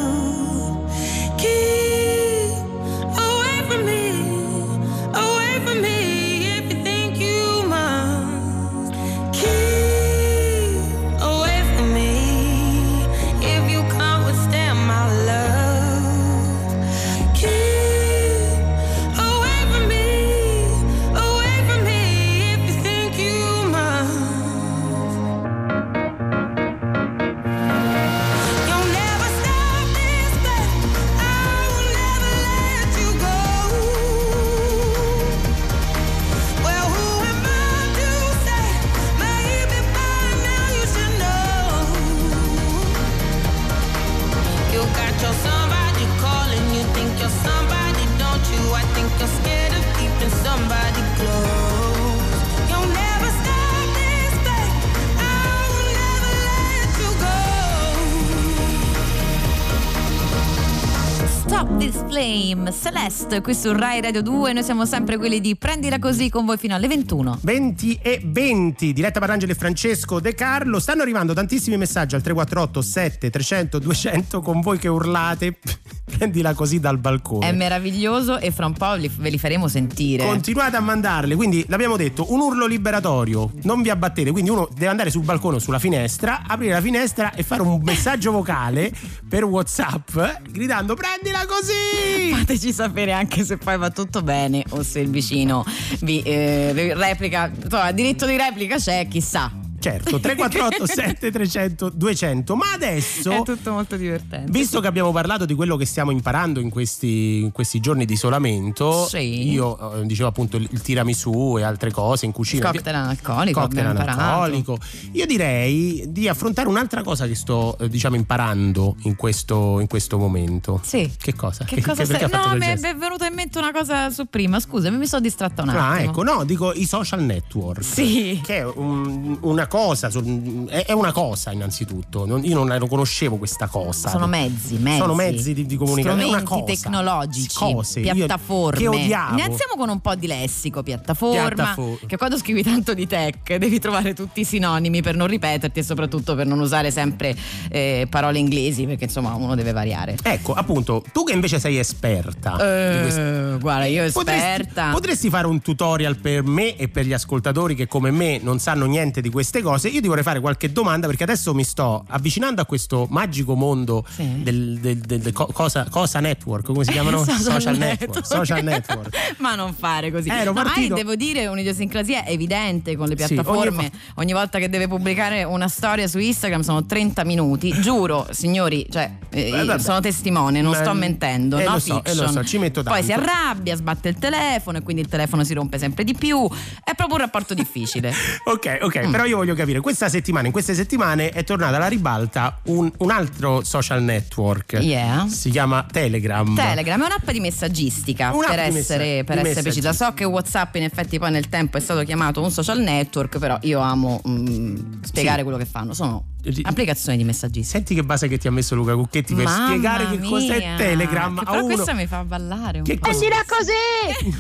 Celeste, qui su Rai Radio 2, noi siamo sempre quelli di Prendila Così con voi fino alle 21. 20 e 20, diretta Parangeli e Francesco De Carlo. Stanno arrivando tantissimi messaggi al 348 7 300 200 con voi che urlate. [LAUGHS] Prendila così dal balcone. È meraviglioso e fra un po' li- ve li faremo sentire. Continuate a mandarle, quindi l'abbiamo detto, un urlo liberatorio, non vi abbattete, quindi uno deve andare sul balcone o sulla finestra, aprire la finestra e fare un messaggio vocale per Whatsapp gridando prendila così! [LAUGHS] Fateci sapere anche se poi va tutto bene o se il vicino vi eh, replica, insomma, diritto di replica c'è, chissà. Certo, 348 7300 200, ma adesso... È tutto molto divertente. Visto che abbiamo parlato di quello che stiamo imparando in questi, in questi giorni di isolamento, Sì. io eh, dicevo appunto il, il tiramisù e altre cose in cucina. Cocktail analcolico, Cocktail analcolico. Io direi di affrontare un'altra cosa che sto eh, diciamo imparando in questo, in questo momento. Sì. Che cosa? Che cosa perché stai? No, mi è venuta in mente una cosa su prima, scusami, mi sono distratta un Ah, attimo. ecco, no, dico i social network. Sì. Che è un- una cosa, so- è una cosa innanzitutto. Io non, non conoscevo questa cosa. Sono mezzi, mezzi. Sono mezzi di, di comunicazione. Strumenti cosa. tecnologici, Cose. Io- piattaforme. che odiavo. Iniziamo con un po' di lessico, piattaforma. Piattaforma. Che quando scrivi tanto di tech devi trovare tutti i sinonimi per non ripeterti e soprattutto per non usare sempre eh, parole inglesi, perché insomma uno deve variare. Ecco, appunto, tu che invece sei esperta. di questo- Eh, guarda, io Potresti, esperta. potresti fare un tutorial per me e per gli ascoltatori che come me non sanno niente di queste cose? Io ti vorrei fare qualche domanda perché adesso mi sto avvicinando a questo magico mondo Sì. del, del- del- del co- cosa, cosa network, come si chiamano? [LAUGHS] Social network. Social network. [LAUGHS] Ma non fare così. Eh, No, partito- devo dire, un'idiosincrasia evidente con le Sì, piattaforme. ogni ogni, volta che deve pubblicare una storia su Instagram sono 30 minuti. Giuro, signori, cioè, eh, Eh, sono testimone, non Ma- sto mentendo. eh, no lo so, eh, lo so, ci metto Poi si tanto. arrabbia, sbatte il telefono e quindi il telefono si rompe sempre di più. È proprio un rapporto difficile. [LAUGHS] Ok, ok, Mm. però io voglio capire, questa settimana, in queste settimane è tornata alla ribalta un, un altro social network. Yeah. Si chiama Telegram. Telegram è un'app di messaggistica Un'app per di essere, messa- per essere precisa. So che WhatsApp in effetti poi nel tempo è stato chiamato un social network, però io amo mm, spiegare Sì. quello che fanno. Sono applicazioni di messaggistica. Senti che base che ti ha messo Luca Cucchetti per Mamma spiegare che cos'è mia, Telegram che a però uno. questa mi fa ballare un Che po'. cosa- così! [LAUGHS]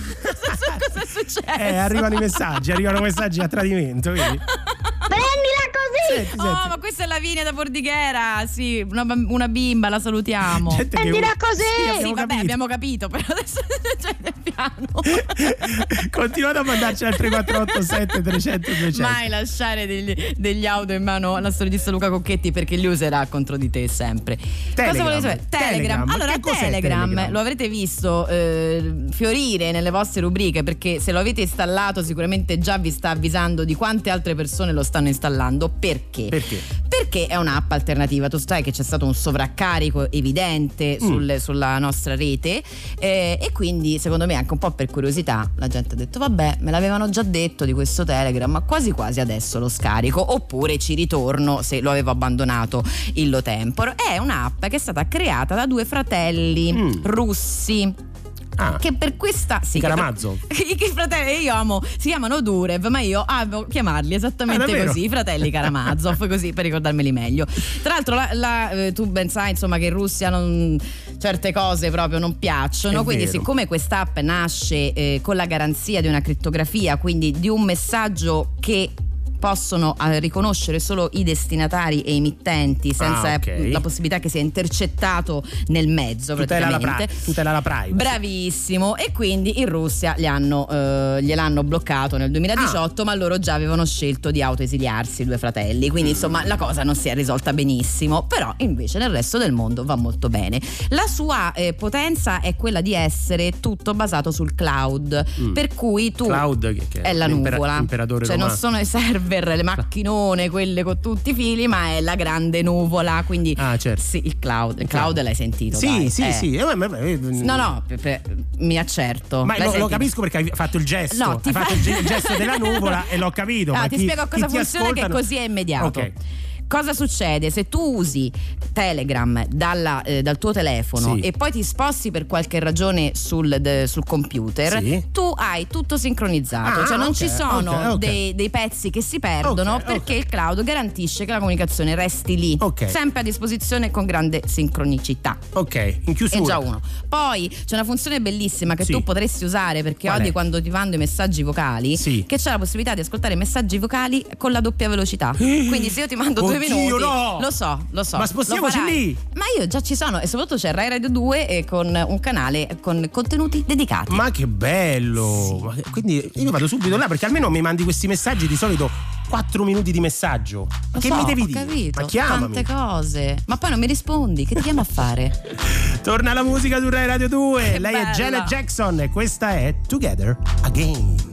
cosa è successo? Eh, arrivano i messaggi, arrivano messaggi a tradimento, vedi? [LAUGHS] Così! Senti, oh, senti. ma questa è Lavinia da Bordighera. Sì, una, una bimba, la salutiamo. Gente che- Sì, Sì, abbiamo vabbè, capito. abbiamo capito, però adesso [LAUGHS] nel piano. [LAUGHS] Continuate a mandarci al 3487 300 200. Mai lasciare degli, degli audio in mano alla storiesta Luca Cocchetti perché li userà contro di te sempre. Telegram. Cosa? Telegram. Telegram. Allora, Telegram, Telegram? lo avrete visto eh, fiorire nelle vostre rubriche perché se lo avete installato sicuramente già vi sta avvisando di quante altre persone lo stanno installando. Perché? Perché? Perché è un'app alternativa. Tu sai che c'è stato un sovraccarico evidente Mm. sul- sulla nostra rete eh, e quindi secondo me anche un po' per curiosità la gente ha detto vabbè me l'avevano già detto di questo Telegram ma quasi quasi adesso lo scarico oppure ci ritorno se lo avevo abbandonato illo tempore. È un'app che è stata creata da due fratelli Mm. russi. Ah, Che per questa sì, I che per- Karamazov. I [LAUGHS] che fratelli io amo, si chiamano Durev, ma io amo chiamarli Ah, esattamente davvero? così, i fratelli Karamazov, [LAUGHS] così per ricordarmeli meglio. Tra l'altro la- la, eh, tu ben sai insomma che in Russia non- certe cose proprio non piacciono, È quindi vero. siccome quest'app nasce eh, con la garanzia di una crittografia, quindi di un messaggio che possono eh, riconoscere solo i destinatari e i mittenti senza Ah, ok. eh, la possibilità che sia intercettato nel mezzo tutela la, praticamente. pri- tutela la privacy. Bravissimo, e quindi in Russia hanno, eh, gliel'hanno bloccato nel 2018, Ah. ma loro già avevano scelto di autoesiliarsi, i due fratelli. Quindi Mm. insomma la cosa non si è risolta benissimo, però invece nel resto del mondo va molto bene. La sua eh, potenza è quella di essere tutto basato sul cloud, Mm. per cui tu Cloud che, che è la nuvola. l'imperatore cioè non romano. sono i server, le macchinone, quelle con tutti i fili, ma è la grande nuvola. Quindi Ah, certo. sì, il cloud. Il cloud l'hai sentito. Sì, dai, sì, eh. sì. Eh, ma- ma- No, no, per- per- mi accerto. Ma lo, lo capisco perché hai fatto il gesto. No, ti hai fa- fatto il ge- il gesto della nuvola [LAUGHS] e l'ho capito. Ma ti chi- spiego cosa funziona che ascolta non- così è immediato. Ok. Cosa succede? Se tu usi Telegram dalla, eh, dal tuo telefono Sì. e poi ti sposti per qualche ragione sul, de- sul computer, Sì. tu hai tutto sincronizzato, Ah, cioè non ok, ci sono ok, ok. Dei, dei pezzi che si perdono perché il cloud garantisce che la comunicazione resti lì, sempre a disposizione con grande sincronicità. Ok, in È chiusura. già uno. Poi c'è una funzione bellissima che Sì. tu potresti usare perché Qual odi è? quando ti mando i messaggi vocali, che c'è la possibilità di ascoltare messaggi vocali con la doppia velocità. [GASPS] Quindi se io ti mando due Oddio, minuti, no! lo so, lo so. Ma lo spostiamoci farai. lì! Ma io già ci sono e soprattutto c'è Rai Radio 2 e con un canale con contenuti dedicati. Ma che bello! Che- Quindi io vado subito là perché almeno mi mandi questi messaggi di solito 4 minuti di messaggio. Ma Lo che so, mi devi dire? capito, Ma chiamami. tante cose. Ma poi non mi rispondi, che ti chiamo a fare? [LAUGHS] Torna la musica su Rai Radio 2. Che Lei è bella. Janet Jackson e questa è Together Again.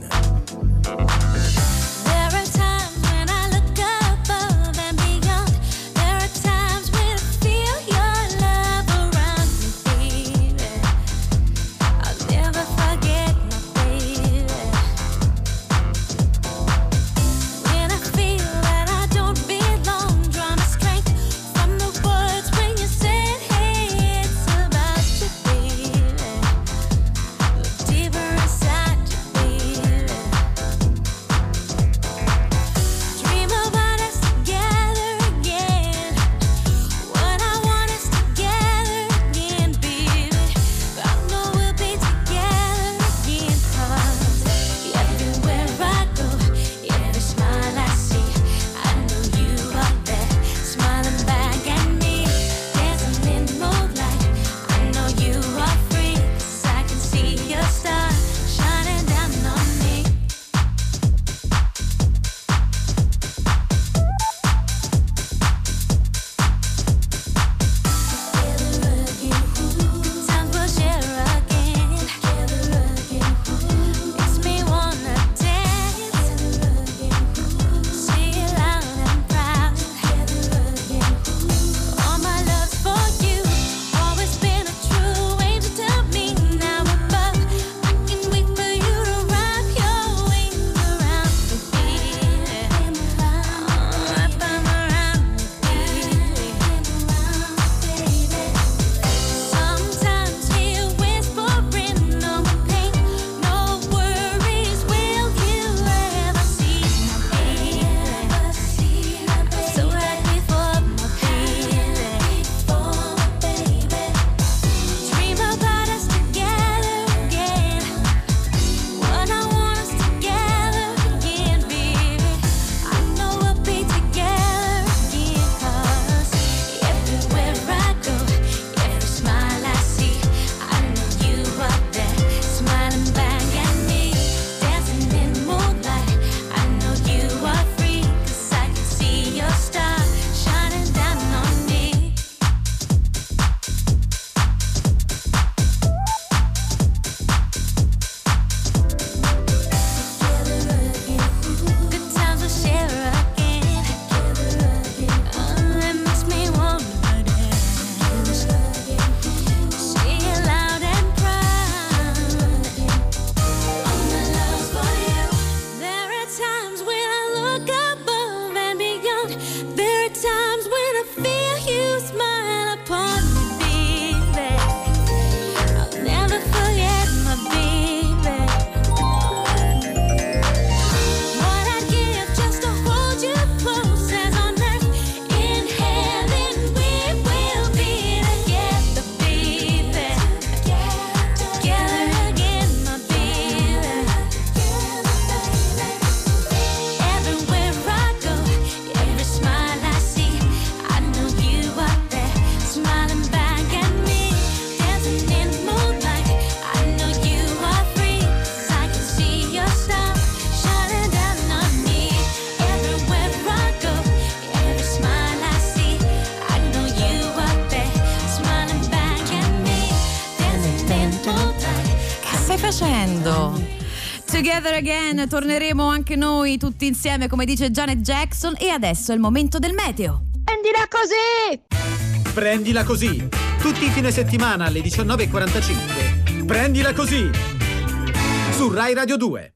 Facendo? Together again, torneremo anche noi tutti insieme, come dice Janet Jackson. E adesso è il momento del meteo. Prendila così! Prendila così. Tutti i fine settimana alle 19.45. Prendila così. Su Rai Radio 2.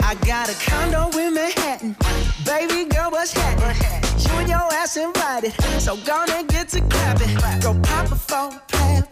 I got a condo in Manhattan. Baby girl, what's happening? You and your ass invited, so gonna get to clapping. Go pop a plan, pop,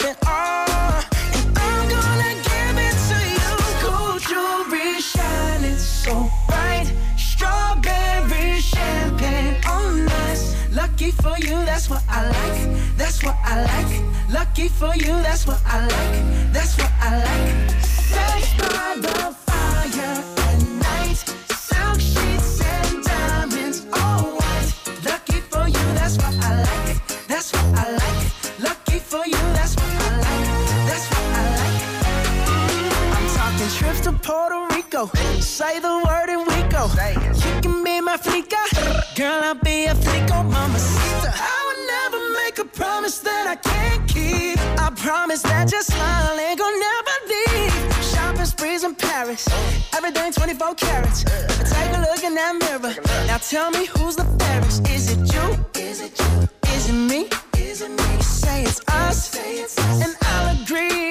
it Lucky for you, that's what I like. That's what I like. Lucky for you, that's what I like. That's what I like. Sex by the fire at night. Silk sheets and diamonds, all white. Lucky for you, that's what I like. That's what I like. To Puerto Rico. Say the word and we go. You can be my flica. Girl, I'll be a flico, mama sister. I would never make a promise that I can't keep. I promise that your smile ain't gonna never leave. Shopping sprees in Paris. Everything 24 carats. Take a look in that mirror. Now tell me who's the fairest. Is it you? Is it you? Is it me? Is it me? Say it's us. And I'll agree,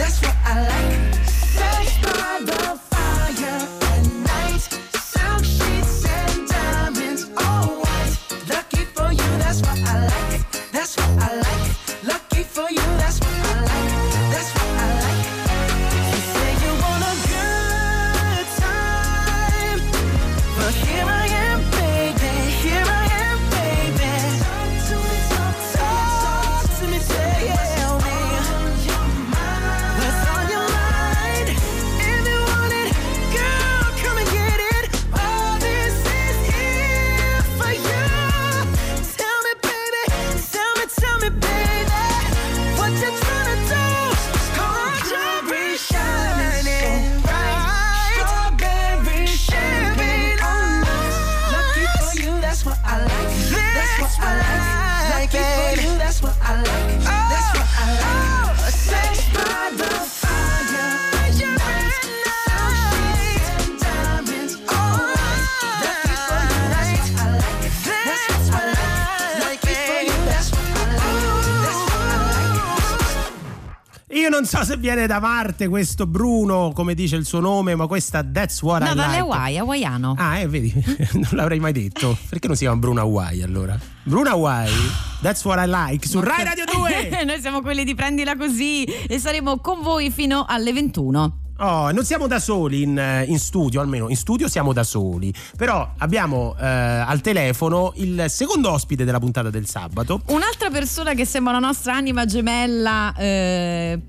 Viene da Marte questo Bruno, come dice il suo nome, ma questa That's What No, I dalle Like. Hawaii, hawaiano. Ah, eh, vedi, [LAUGHS] non l'avrei mai detto. Perché non si chiama Bruno Hawaii allora? Bruno Hawaii, That's What I Like, su Rai Radio 2. [LAUGHS] Noi siamo quelli di Prendila Così e saremo con voi fino alle 21. Oh, non siamo da soli in, in studio, almeno in studio siamo da soli. Però abbiamo eh, al telefono il secondo ospite della puntata del sabato. Un'altra persona che sembra la nostra anima gemella, eh,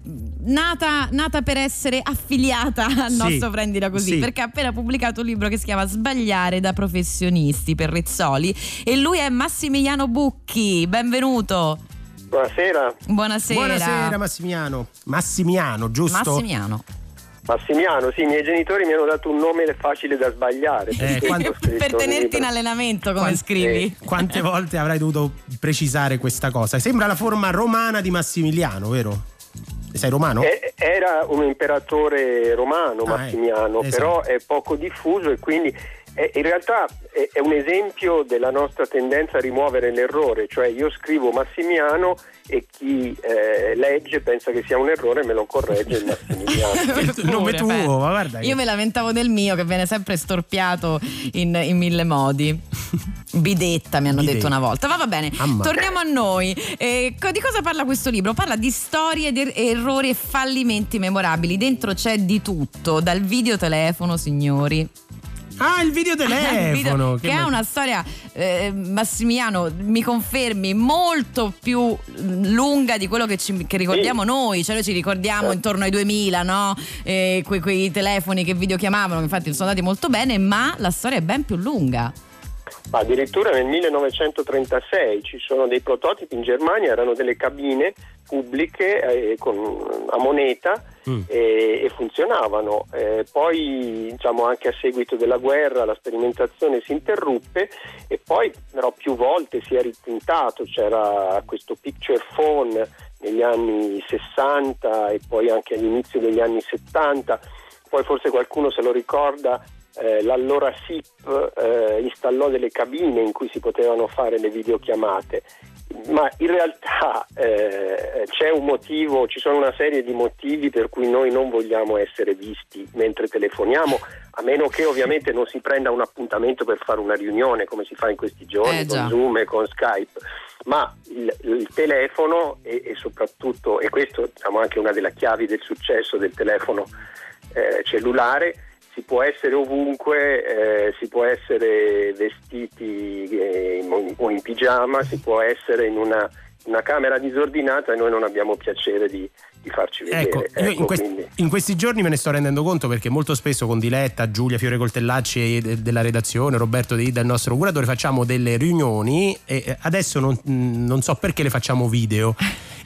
nata, nata per essere affiliata al Sì, nostro Prendila Così, sì. perché ha appena pubblicato un libro che si chiama Sbagliare da professionisti per Rezzoli e lui è Massimiliano Bucchi. Benvenuto. Buonasera. Buonasera. Buonasera Massimiano. Massimiano, giusto? Massimiano. Massimiano, sì, i miei genitori mi hanno dato un nome facile da sbagliare. per Eh, quando- per tenerti in allenamento, come Quanti- scrivi. [LAUGHS] Quante volte avrai dovuto precisare questa cosa? Sembra la forma romana di Massimiliano, vero? Sei romano? Eh, Era un imperatore romano, Ah, Massimiano, eh, esatto. però è poco diffuso e quindi in realtà è, è un esempio della nostra tendenza a rimuovere l'errore, cioè io scrivo Massimiano e chi eh, legge pensa che sia un errore e me lo corregge il Massimiliano. [LAUGHS] [LAUGHS] Il nome tuo, beh. ma guarda che- Io me lamentavo del mio che viene sempre storpiato in, in mille modi. [LAUGHS] Bidetta mi hanno Bidetta. detto una volta. Ma va bene, Mamma. torniamo a noi. Eh, di cosa parla questo libro? Parla di storie, di errori e fallimenti memorabili. Dentro c'è di tutto, dal videotelefono, signori. Ah, il videotelefono. Video- [LAUGHS] che che ha bello. una storia, eh, Massimiliano, mi confermi, molto più lunga di quello che, ci- che ricordiamo noi. Cioè, noi ci ricordiamo intorno ai 2000, no? Eh, que- quei telefoni che videochiamavano, che infatti sono andati molto bene, ma la storia è ben più lunga. Ma addirittura nel 1936 ci sono dei prototipi in Germania, erano delle cabine pubbliche eh, con- a moneta e, e funzionavano. Eh, poi diciamo anche a seguito della guerra la sperimentazione si interruppe e poi però più volte si è ritintato, c'era questo picture phone negli anni 60 e poi anche all'inizio degli anni 70, poi forse qualcuno se lo ricorda eh, l'allora SIP eh, installò delle cabine in cui si potevano fare le videochiamate, ma in realtà eh, c'è un motivo, ci sono una serie di motivi per cui noi non vogliamo essere visti mentre telefoniamo, a meno che ovviamente non si prenda un appuntamento per fare una riunione come si fa in questi giorni Eh, con Zoom e con Skype. Ma il, il telefono e, e soprattutto, e questo diciamo anche una delle chiavi del successo del telefono eh, cellulare, si può essere ovunque, eh, si può essere vestiti eh, in- o in pigiama, si può essere in una, una camera disordinata e noi non abbiamo piacere di, di farci vedere. Ecco, io in, Ecco, quest- in questi giorni me ne sto rendendo conto perché molto spesso con Diletta, Giulia Fiore Coltellacci de- della redazione, Roberto De Ida, il nostro curatore, facciamo delle riunioni e adesso non, mh, non so perché le facciamo video.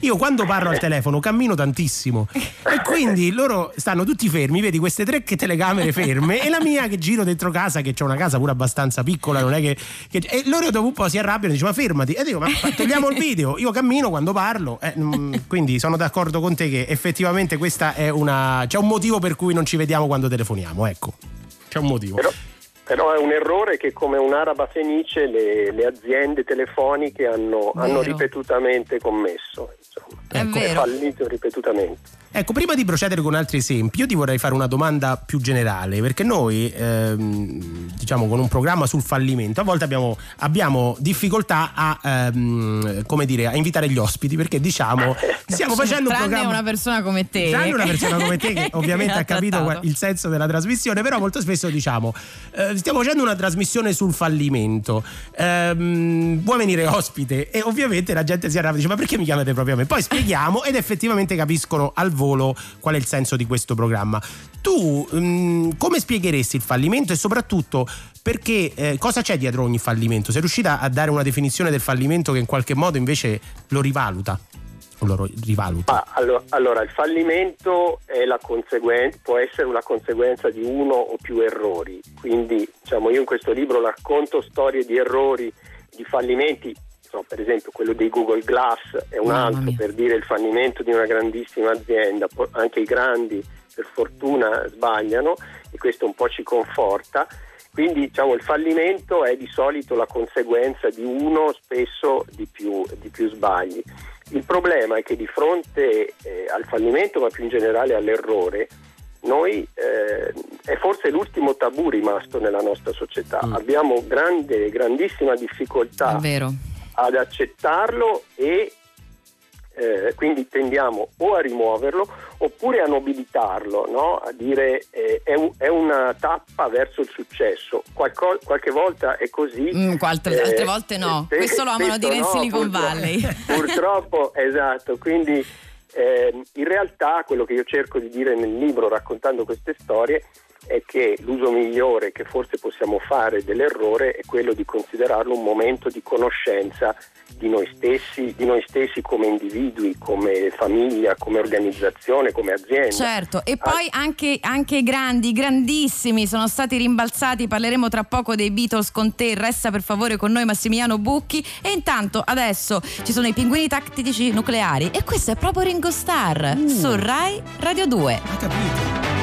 Io quando parlo al telefono cammino tantissimo e quindi loro stanno tutti fermi, vedi queste tre che telecamere ferme e la mia che giro dentro casa, che c'è una casa pure abbastanza piccola, non è che... che- e loro dopo un po' si arrabbiano e dicono ma fermati e dico ma togliamo il video, io cammino quando parlo, eh, mm, [LAUGHS] quindi sono d'accordo con te che effettivamente questa è una... c'è un motivo per cui non ci vediamo quando telefoniamo, ecco, c'è un motivo. Però, però è un errore che come un'araba fenice le, le aziende telefoniche hanno, hanno ripetutamente commesso. Insomma. È Ecco, vero. fallito ripetutamente. Ecco, prima di procedere con altri esempi, io ti vorrei fare una domanda più generale, perché noi, ehm, diciamo, con un programma sul fallimento, a volte abbiamo, abbiamo difficoltà a, ehm, come dire, a invitare gli ospiti, perché diciamo, [LAUGHS] stiamo facendo un programma... una persona come te. Tranne una persona come te che [LAUGHS] ovviamente ha ha capito trattato. il senso della trasmissione, però molto spesso diciamo eh, stiamo facendo una trasmissione sul fallimento, ehm, vuoi venire ospite? E ovviamente la gente si arrabbia e dice ma perché mi chiamate proprio a me? Poi spieghiamo ed effettivamente capiscono al volo qual è il senso di questo programma. Tu mm, come spiegheresti il fallimento e soprattutto perché eh, cosa c'è dietro ogni fallimento? Sei riuscita a dare una definizione del fallimento che in qualche modo invece lo rivaluta? Lo rivaluta? Ma allo- allora, il fallimento conseguen- può essere una conseguenza di uno o più errori. Quindi, diciamo, io in questo libro racconto storie di errori, di fallimenti. No, per esempio, quello dei Google Glass è un altro per dire il fallimento di una grandissima azienda. Anche i grandi, per fortuna, sbagliano e questo un po' ci conforta. Quindi diciamo, il fallimento è di solito la conseguenza di uno, spesso di più, di più sbagli. Il problema è che di fronte eh, al fallimento, ma più in generale all'errore, noi eh, è forse l'ultimo tabù rimasto nella nostra società. Abbiamo grande, grandissima difficoltà vero. Ad accettarlo e eh, quindi tendiamo o a rimuoverlo oppure a nobilitarlo, no? a dire eh, è, un- è una tappa verso il successo. Qualco- qualche volta è così. Mm, altre, eh, altre volte no. eh, Questo lo amano dire in no, Silicon Valley. [LAUGHS] Purtroppo, esatto, quindi ehm, in realtà quello che io cerco di dire nel libro raccontando queste storie è che l'uso migliore che forse possiamo fare dell'errore è quello di considerarlo un momento di conoscenza di noi stessi, di noi stessi come individui, come famiglia, come organizzazione, come azienda. Certo, e poi anche, anche i grandi, grandissimi sono stati rimbalzati. Parleremo tra poco dei Beatles con te. Resta per favore con noi Massimiliano Bucchi. E intanto adesso ci sono i pinguini tattici nucleari. E questo è proprio Ringo Starr su Rai Radio 2. Hai capito?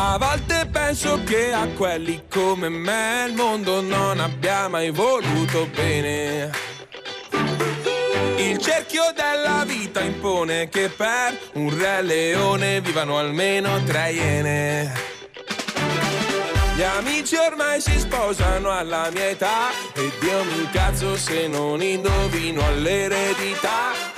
A volte penso che a quelli come me il mondo non abbia mai voluto bene. Il cerchio della vita impone che per un re leone vivano almeno tre iene. Gli amici ormai si sposano alla mia età e Dio mi cazzo se non indovino all'eredità.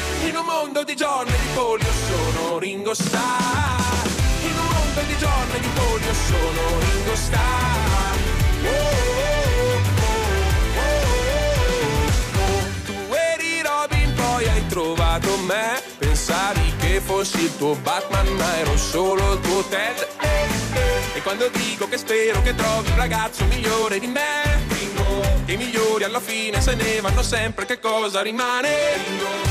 In un mondo di e di polio sono Ringo Starr. In un mondo di e di polio sono Ringo Starr. Tu eri Robin, poi hai trovato me. Pensavi che fossi il tuo Batman, ma ero solo il tuo Ted. E quando dico che spero che trovi un ragazzo migliore di me, che i migliori alla fine se ne vanno sempre, che cosa rimane? Ma questa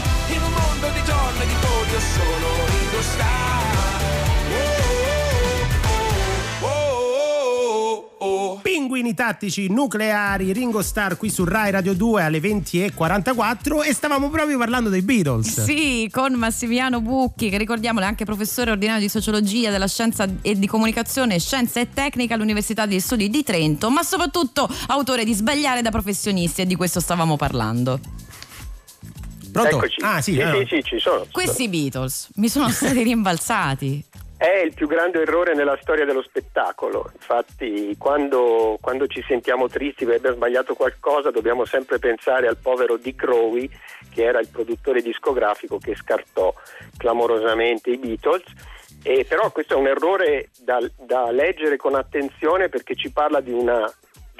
In un mondo di e di polio sono Ringo Starr Oh, oh, oh, oh, oh. Pinguini tattici nucleari, Ringo Starr qui su Rai Radio 2 alle 20.44 e stavamo proprio parlando dei Beatles. Sì, con Massimiliano Bucchi, che ricordiamolo è anche professore ordinario di sociologia della scienza e di comunicazione, scienza e tecnica all'Università degli Studi di Trento, ma soprattutto autore di Sbagliare da professionisti e di questo stavamo parlando. Pronto? Eccoci. Ah, sì, sì, no. sì, sì, ci sono. Questi Beatles mi sono stati rimbalzati. È il più grande errore nella storia dello spettacolo. Infatti, quando, quando ci sentiamo tristi per aver sbagliato qualcosa, dobbiamo sempre pensare al povero Dick Rowe, che era il produttore discografico che scartò clamorosamente i Beatles. E però questo è un errore da, da leggere con attenzione perché ci parla di una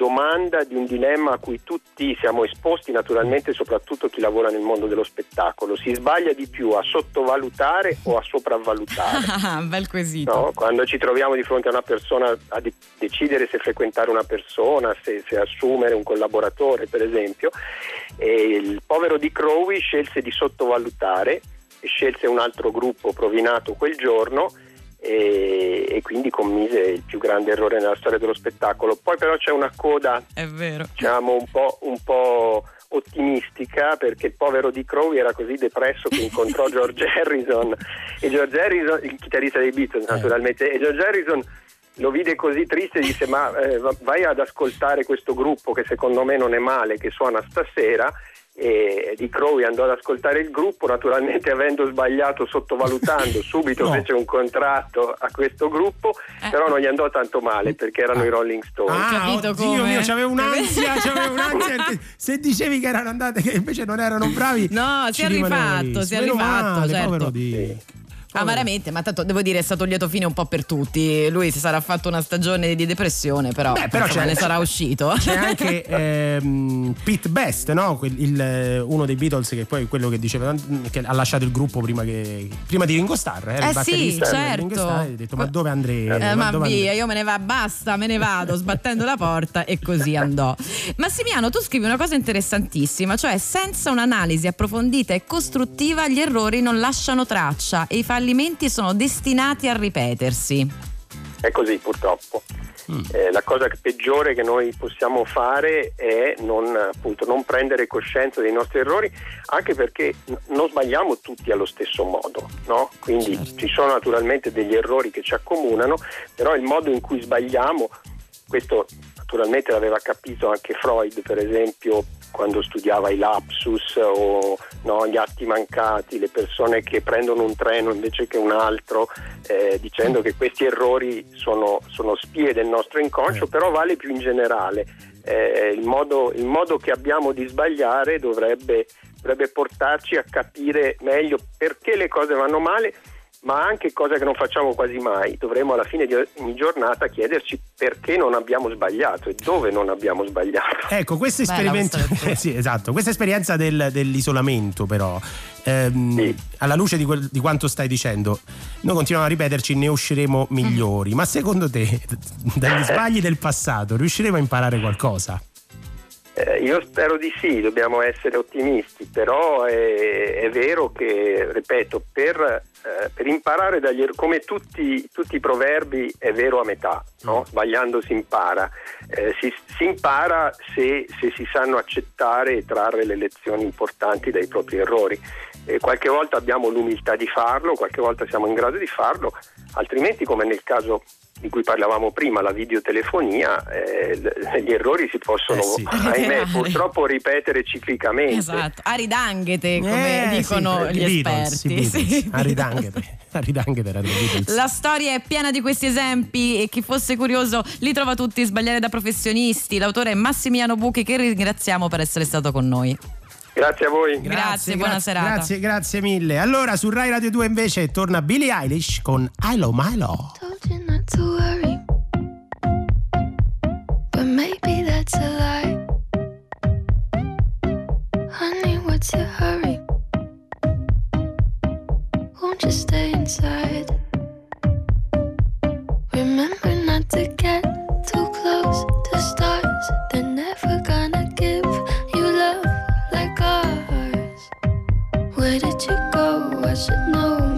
domanda, di un dilemma a cui tutti siamo esposti, naturalmente soprattutto chi lavora nel mondo dello spettacolo. Si sbaglia di più a sottovalutare o a sopravvalutare? [LAUGHS] Ah, bel quesito. No, quando ci troviamo di fronte a una persona a de- decidere se frequentare una persona, se, se assumere un collaboratore per esempio, e il povero Dick Rowe scelse di sottovalutare, e scelse un altro gruppo provinato quel giorno e, e quindi commise il più grande errore nella storia dello spettacolo. Poi però c'è una coda È vero. diciamo un po', un po' ottimistica perché il povero Dick Rowe era così depresso che incontrò [LAUGHS] George Harrison e George Harrison, il chitarrista dei Beatles naturalmente, e George Harrison lo vide così triste e disse ma eh, va- vai ad ascoltare questo gruppo che secondo me non è male, che suona stasera e Dick Rowe andò ad ascoltare il gruppo, naturalmente [LAUGHS] avendo sbagliato, sottovalutando, [LAUGHS] subito No. fece un contratto a questo gruppo, però non gli andò tanto male perché erano i Rolling Stones. Ah, capito oddio come? mio, c'avevo un'ansia, c'avevo un'ansia [LAUGHS] se dicevi che erano andate che invece non erano bravi. No, si è rifatto, si è rifatto, certo. povero Dick. Amaramente, ma tanto devo dire è stato lieto fine un po' per tutti. Lui si sarà fatto una stagione di depressione, però, Beh, però insomma, ne sarà uscito. [LAUGHS] C'è anche [LAUGHS] ehm, Pete Best, no? Il, eh, uno dei Beatles che poi è quello che diceva che ha lasciato il gruppo prima, che, prima di Ringo Starr. Eh batterista sì, certo. Starr, ha detto ma dove andrei? Eh, ma dove via, andrei?" io me ne va, basta, me ne vado, sbattendo la porta e così andò. Massimiano, tu scrivi una cosa interessantissima, cioè senza un'analisi approfondita e costruttiva gli errori non lasciano traccia e i fallimenti sono destinati a ripetersi. È così purtroppo. Eh, la cosa peggiore che noi possiamo fare è non, appunto, non prendere coscienza dei nostri errori, anche perché n- non sbagliamo tutti allo stesso modo, no? quindi ci sono naturalmente degli errori che ci accomunano, però il modo in cui sbagliamo, questo naturalmente l'aveva capito anche Freud, per esempio, quando studiava i lapsus o no, gli atti mancati, le persone che prendono un treno invece che un altro, eh, dicendo che questi errori sono, sono spie del nostro inconscio, però vale più in generale. Eh, il, modo, il modo che abbiamo di sbagliare dovrebbe, dovrebbe portarci a capire meglio perché le cose vanno male ma anche cosa che non facciamo quasi mai, dovremo alla fine di ogni giornata chiederci perché non abbiamo sbagliato e dove non abbiamo sbagliato. Ecco, questo esperimento, questa sì, esatto, questa esperienza del- dell'isolamento, però, ehm, alla luce di, quel- di quanto stai dicendo, noi continuiamo a ripeterci, ne usciremo migliori. Ma secondo te, [LAUGHS] dagli sbagli del passato, riusciremo a imparare qualcosa? Eh, io spero di sì, dobbiamo essere ottimisti, però è, è vero che, ripeto, per, eh, per imparare dagli errori, come tutti, tutti i proverbi, è vero a metà, no? sbagliando si impara. Eh, si, si impara se, se si sanno accettare e trarre le lezioni importanti dai propri errori. Eh, qualche volta abbiamo l'umiltà di farlo, qualche volta siamo in grado di farlo, altrimenti come nel caso di cui parlavamo prima, la videotelefonia, eh, gli errori si possono, Eh sì. ahimè, purtroppo ripetere ciclicamente. Esatto, aridanghete come Eh, dicono sì, gli Beatles, esperti. Beatles. Sì, Aridanghete. [LAUGHS] La storia è piena di questi esempi e chi fosse curioso li trova tutti sbagliare da professionisti. L'autore è Massimiliano Buchi che ringraziamo per essere stato con noi. Grazie a voi. Grazie, buona serata. Grazie, grazie mille. Allora, su Rai Radio 2 invece torna Billie Eilish con Hilo Milo. told you not to worry. But maybe that's a lie. Honey, what's your hurry? Won't you stay inside? Remember not to get too close Where did you go? I should know,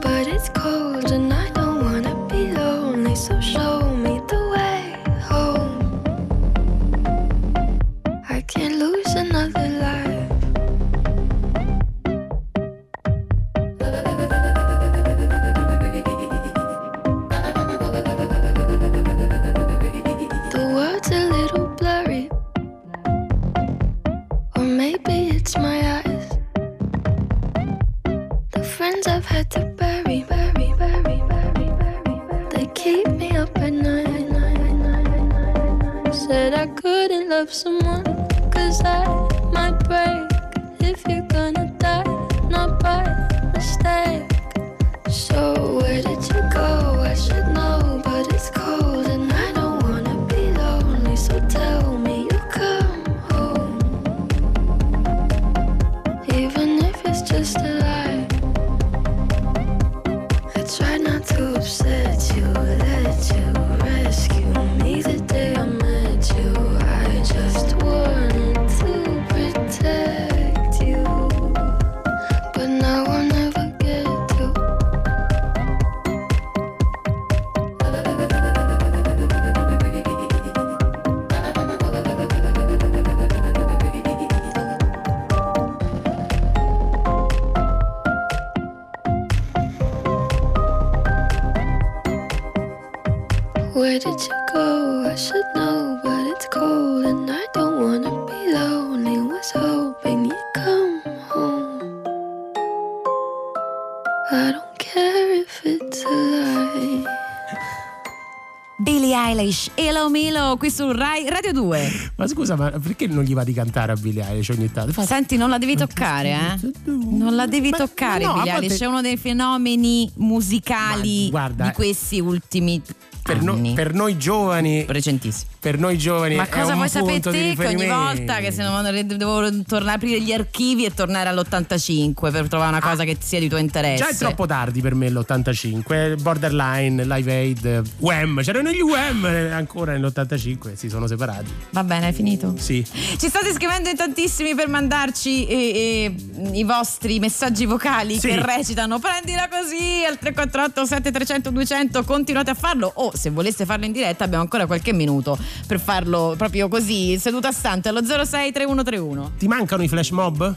Elo Milo, qui su Rai Radio 2. Ma scusa, ma perché non gli va di cantare a Billie Eilish ogni tanto? Fa- Senti, non la devi toccare, eh? Non la devi toccare, no, Billie Eilish. È uno dei fenomeni musicali Ma guarda, di questi ultimi per, no- anni. per noi giovani recentissimi per noi giovani Ma è cosa un vuoi sapere te che ogni volta che se non devo tornare a aprire gli archivi e tornare all'85 per trovare una cosa che sia di tuo interesse? Già è troppo tardi per me l'85, Borderline, Live Aid, Wham, c'erano gli Wham ancora nell'85, si sono separati. Va bene, hai finito? Sì. Ci state scrivendo in tantissimi per mandarci eh, eh, i vostri messaggi vocali Sì. che recitano prendila così al 348 7300 200 continuate a farlo o se voleste farlo in diretta abbiamo ancora qualche minuto per farlo proprio così, seduta stante allo 063131. Ti mancano i flash mob?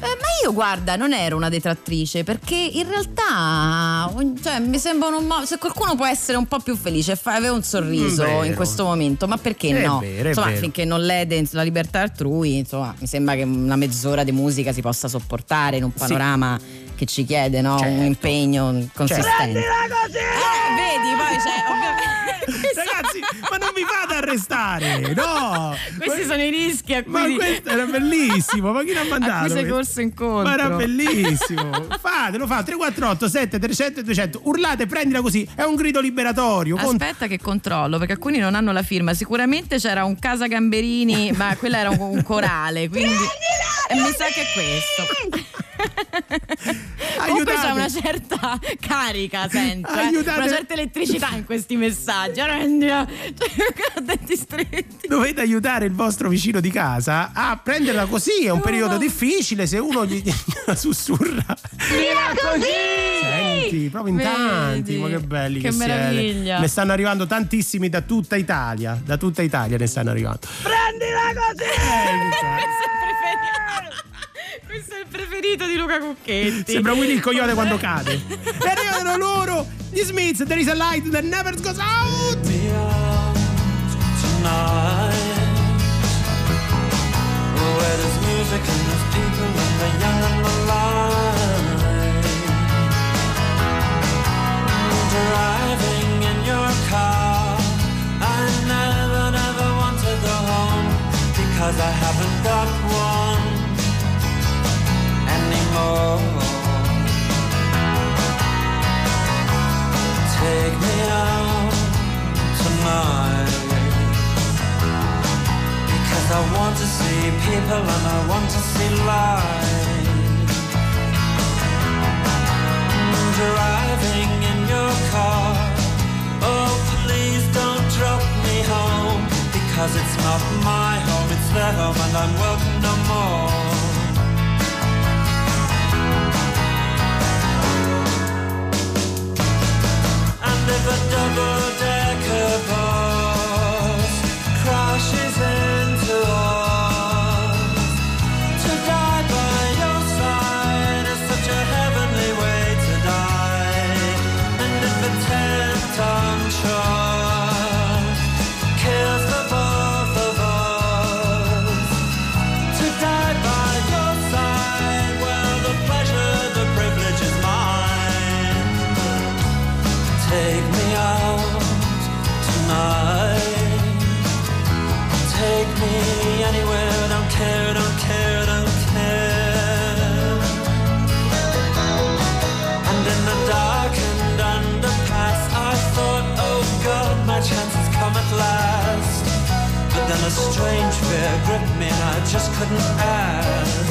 Eh, ma io guarda, non ero una detrattrice perché in realtà cioè, mi sembra un mo- se qualcuno può essere un po' più felice fa- avere un sorriso Mm, vero. in questo momento, ma perché È no? vero, insomma, vero. finché non lede la libertà altrui, insomma, mi sembra che una mezz'ora di musica si possa sopportare in un panorama che ci chiede no? Certo. un impegno consistente. Eh, vedi, poi c'è [LAUGHS] ovviamente Ragazzi, ma non mi fate arrestare! No! questi sono i rischi a cui Ma questo era bellissimo, ma chi l'ha [LAUGHS] mandato? a cui sei corso incontro. Ma era bellissimo. Fatelo, fa 348 7 300 e 200. Urlate, prendila così. È un grido liberatorio. Con- Aspetta che controllo perché alcuni non hanno la firma. Sicuramente c'era un Casa Gamberini, ma quella era un, un corale, quindi e mi sa che è questo. [LAUGHS] Comunque c'è una certa carica, sento, eh. Una certa elettricità in questi messaggi. Cioè. [LAUGHS] Dovete aiutare il vostro vicino di casa a prenderla così. È un periodo difficile. Se uno gli [LAUGHS] sussurra. Senti, proprio in Vedi? tanti, ma che belli Che che, siete. meraviglia. Ne stanno arrivando tantissimi da tutta Italia. Da tutta Italia ne stanno arrivando. Prendila così! Questo è il preferito di Luca Cucchetti. Sembra Willy il coyote quando cade. [LAUGHS] E arrivano loro, gli Smiths, There is a light that never goes out. Driving in your car, never, never want to go home because I haven't Because I want to see people and I want to see life Driving in your car. Oh please don't drop me home. Because it's not my home, it's their home, and I'm welcome no more. And if a double strange fear gripped me, and I just couldn't ask.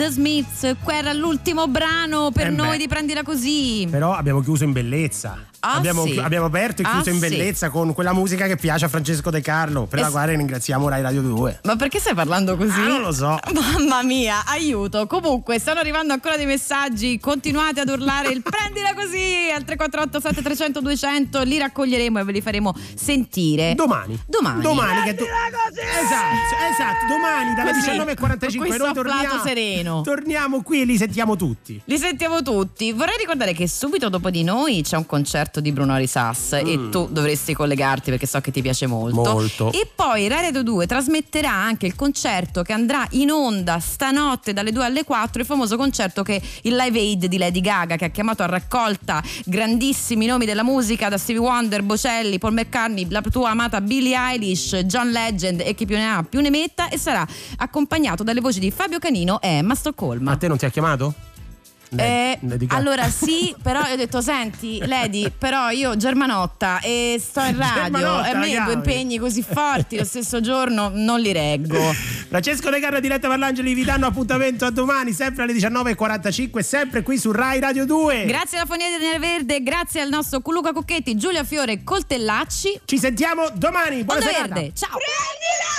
The Smiths. Era l'ultimo brano per Eh noi beh. di prendila così. Però abbiamo chiuso in bellezza. Ah, abbiamo, sì. abbiamo aperto e Ah, chiuso in sì. bellezza con quella musica che piace a Francesco De Carlo, per la Es- quale ringraziamo Rai Radio 2. Ma perché stai parlando così? Ah, non lo so. [LAUGHS] Mamma mia, aiuto. Comunque, stanno arrivando ancora dei messaggi. Continuate ad urlare il prendila così al 348 7300 200. Li raccoglieremo e ve li faremo sentire. Domani. Domani. Domani che tu... Esatto, esatto, domani dalle Così, 19.45 con questo noi torniamo, sereno. torniamo qui e li sentiamo tutti. Li sentiamo tutti. Vorrei ricordare che subito dopo di noi c'è un concerto di Bruno Risas e tu dovresti collegarti perché so che ti piace molto. Mm. Molto. E poi Rai Radio 2 trasmetterà anche il concerto che andrà in onda stanotte dalle 2 alle 4, il famoso concerto che il Live Aid di Lady Gaga che ha chiamato a raccolta grandissimi nomi della musica da Stevie Wonder, Bocelli, Paul McCartney, la tua amata Billie Eilish, John Legend e chi più ne ha più ne metta e sarà accompagnato dalle voci di Fabio Canino e Emma Stoccolma. A te non ti ha chiamato? Eh, allora sì, però io ho detto senti Lady, però io Germanotta e sto in radio e a me due impegni così forti lo stesso giorno non li reggo. Francesco De Carlo e Diletta Parlangeli vi danno appuntamento a domani, sempre alle 19.45, sempre qui su Rai Radio 2. Grazie alla Fonia di Verde, grazie al nostro Luca Cocchetti, Giulia Fiore Coltellacci. Ci sentiamo domani. Buona Onda serata. Verde, ciao. Prendila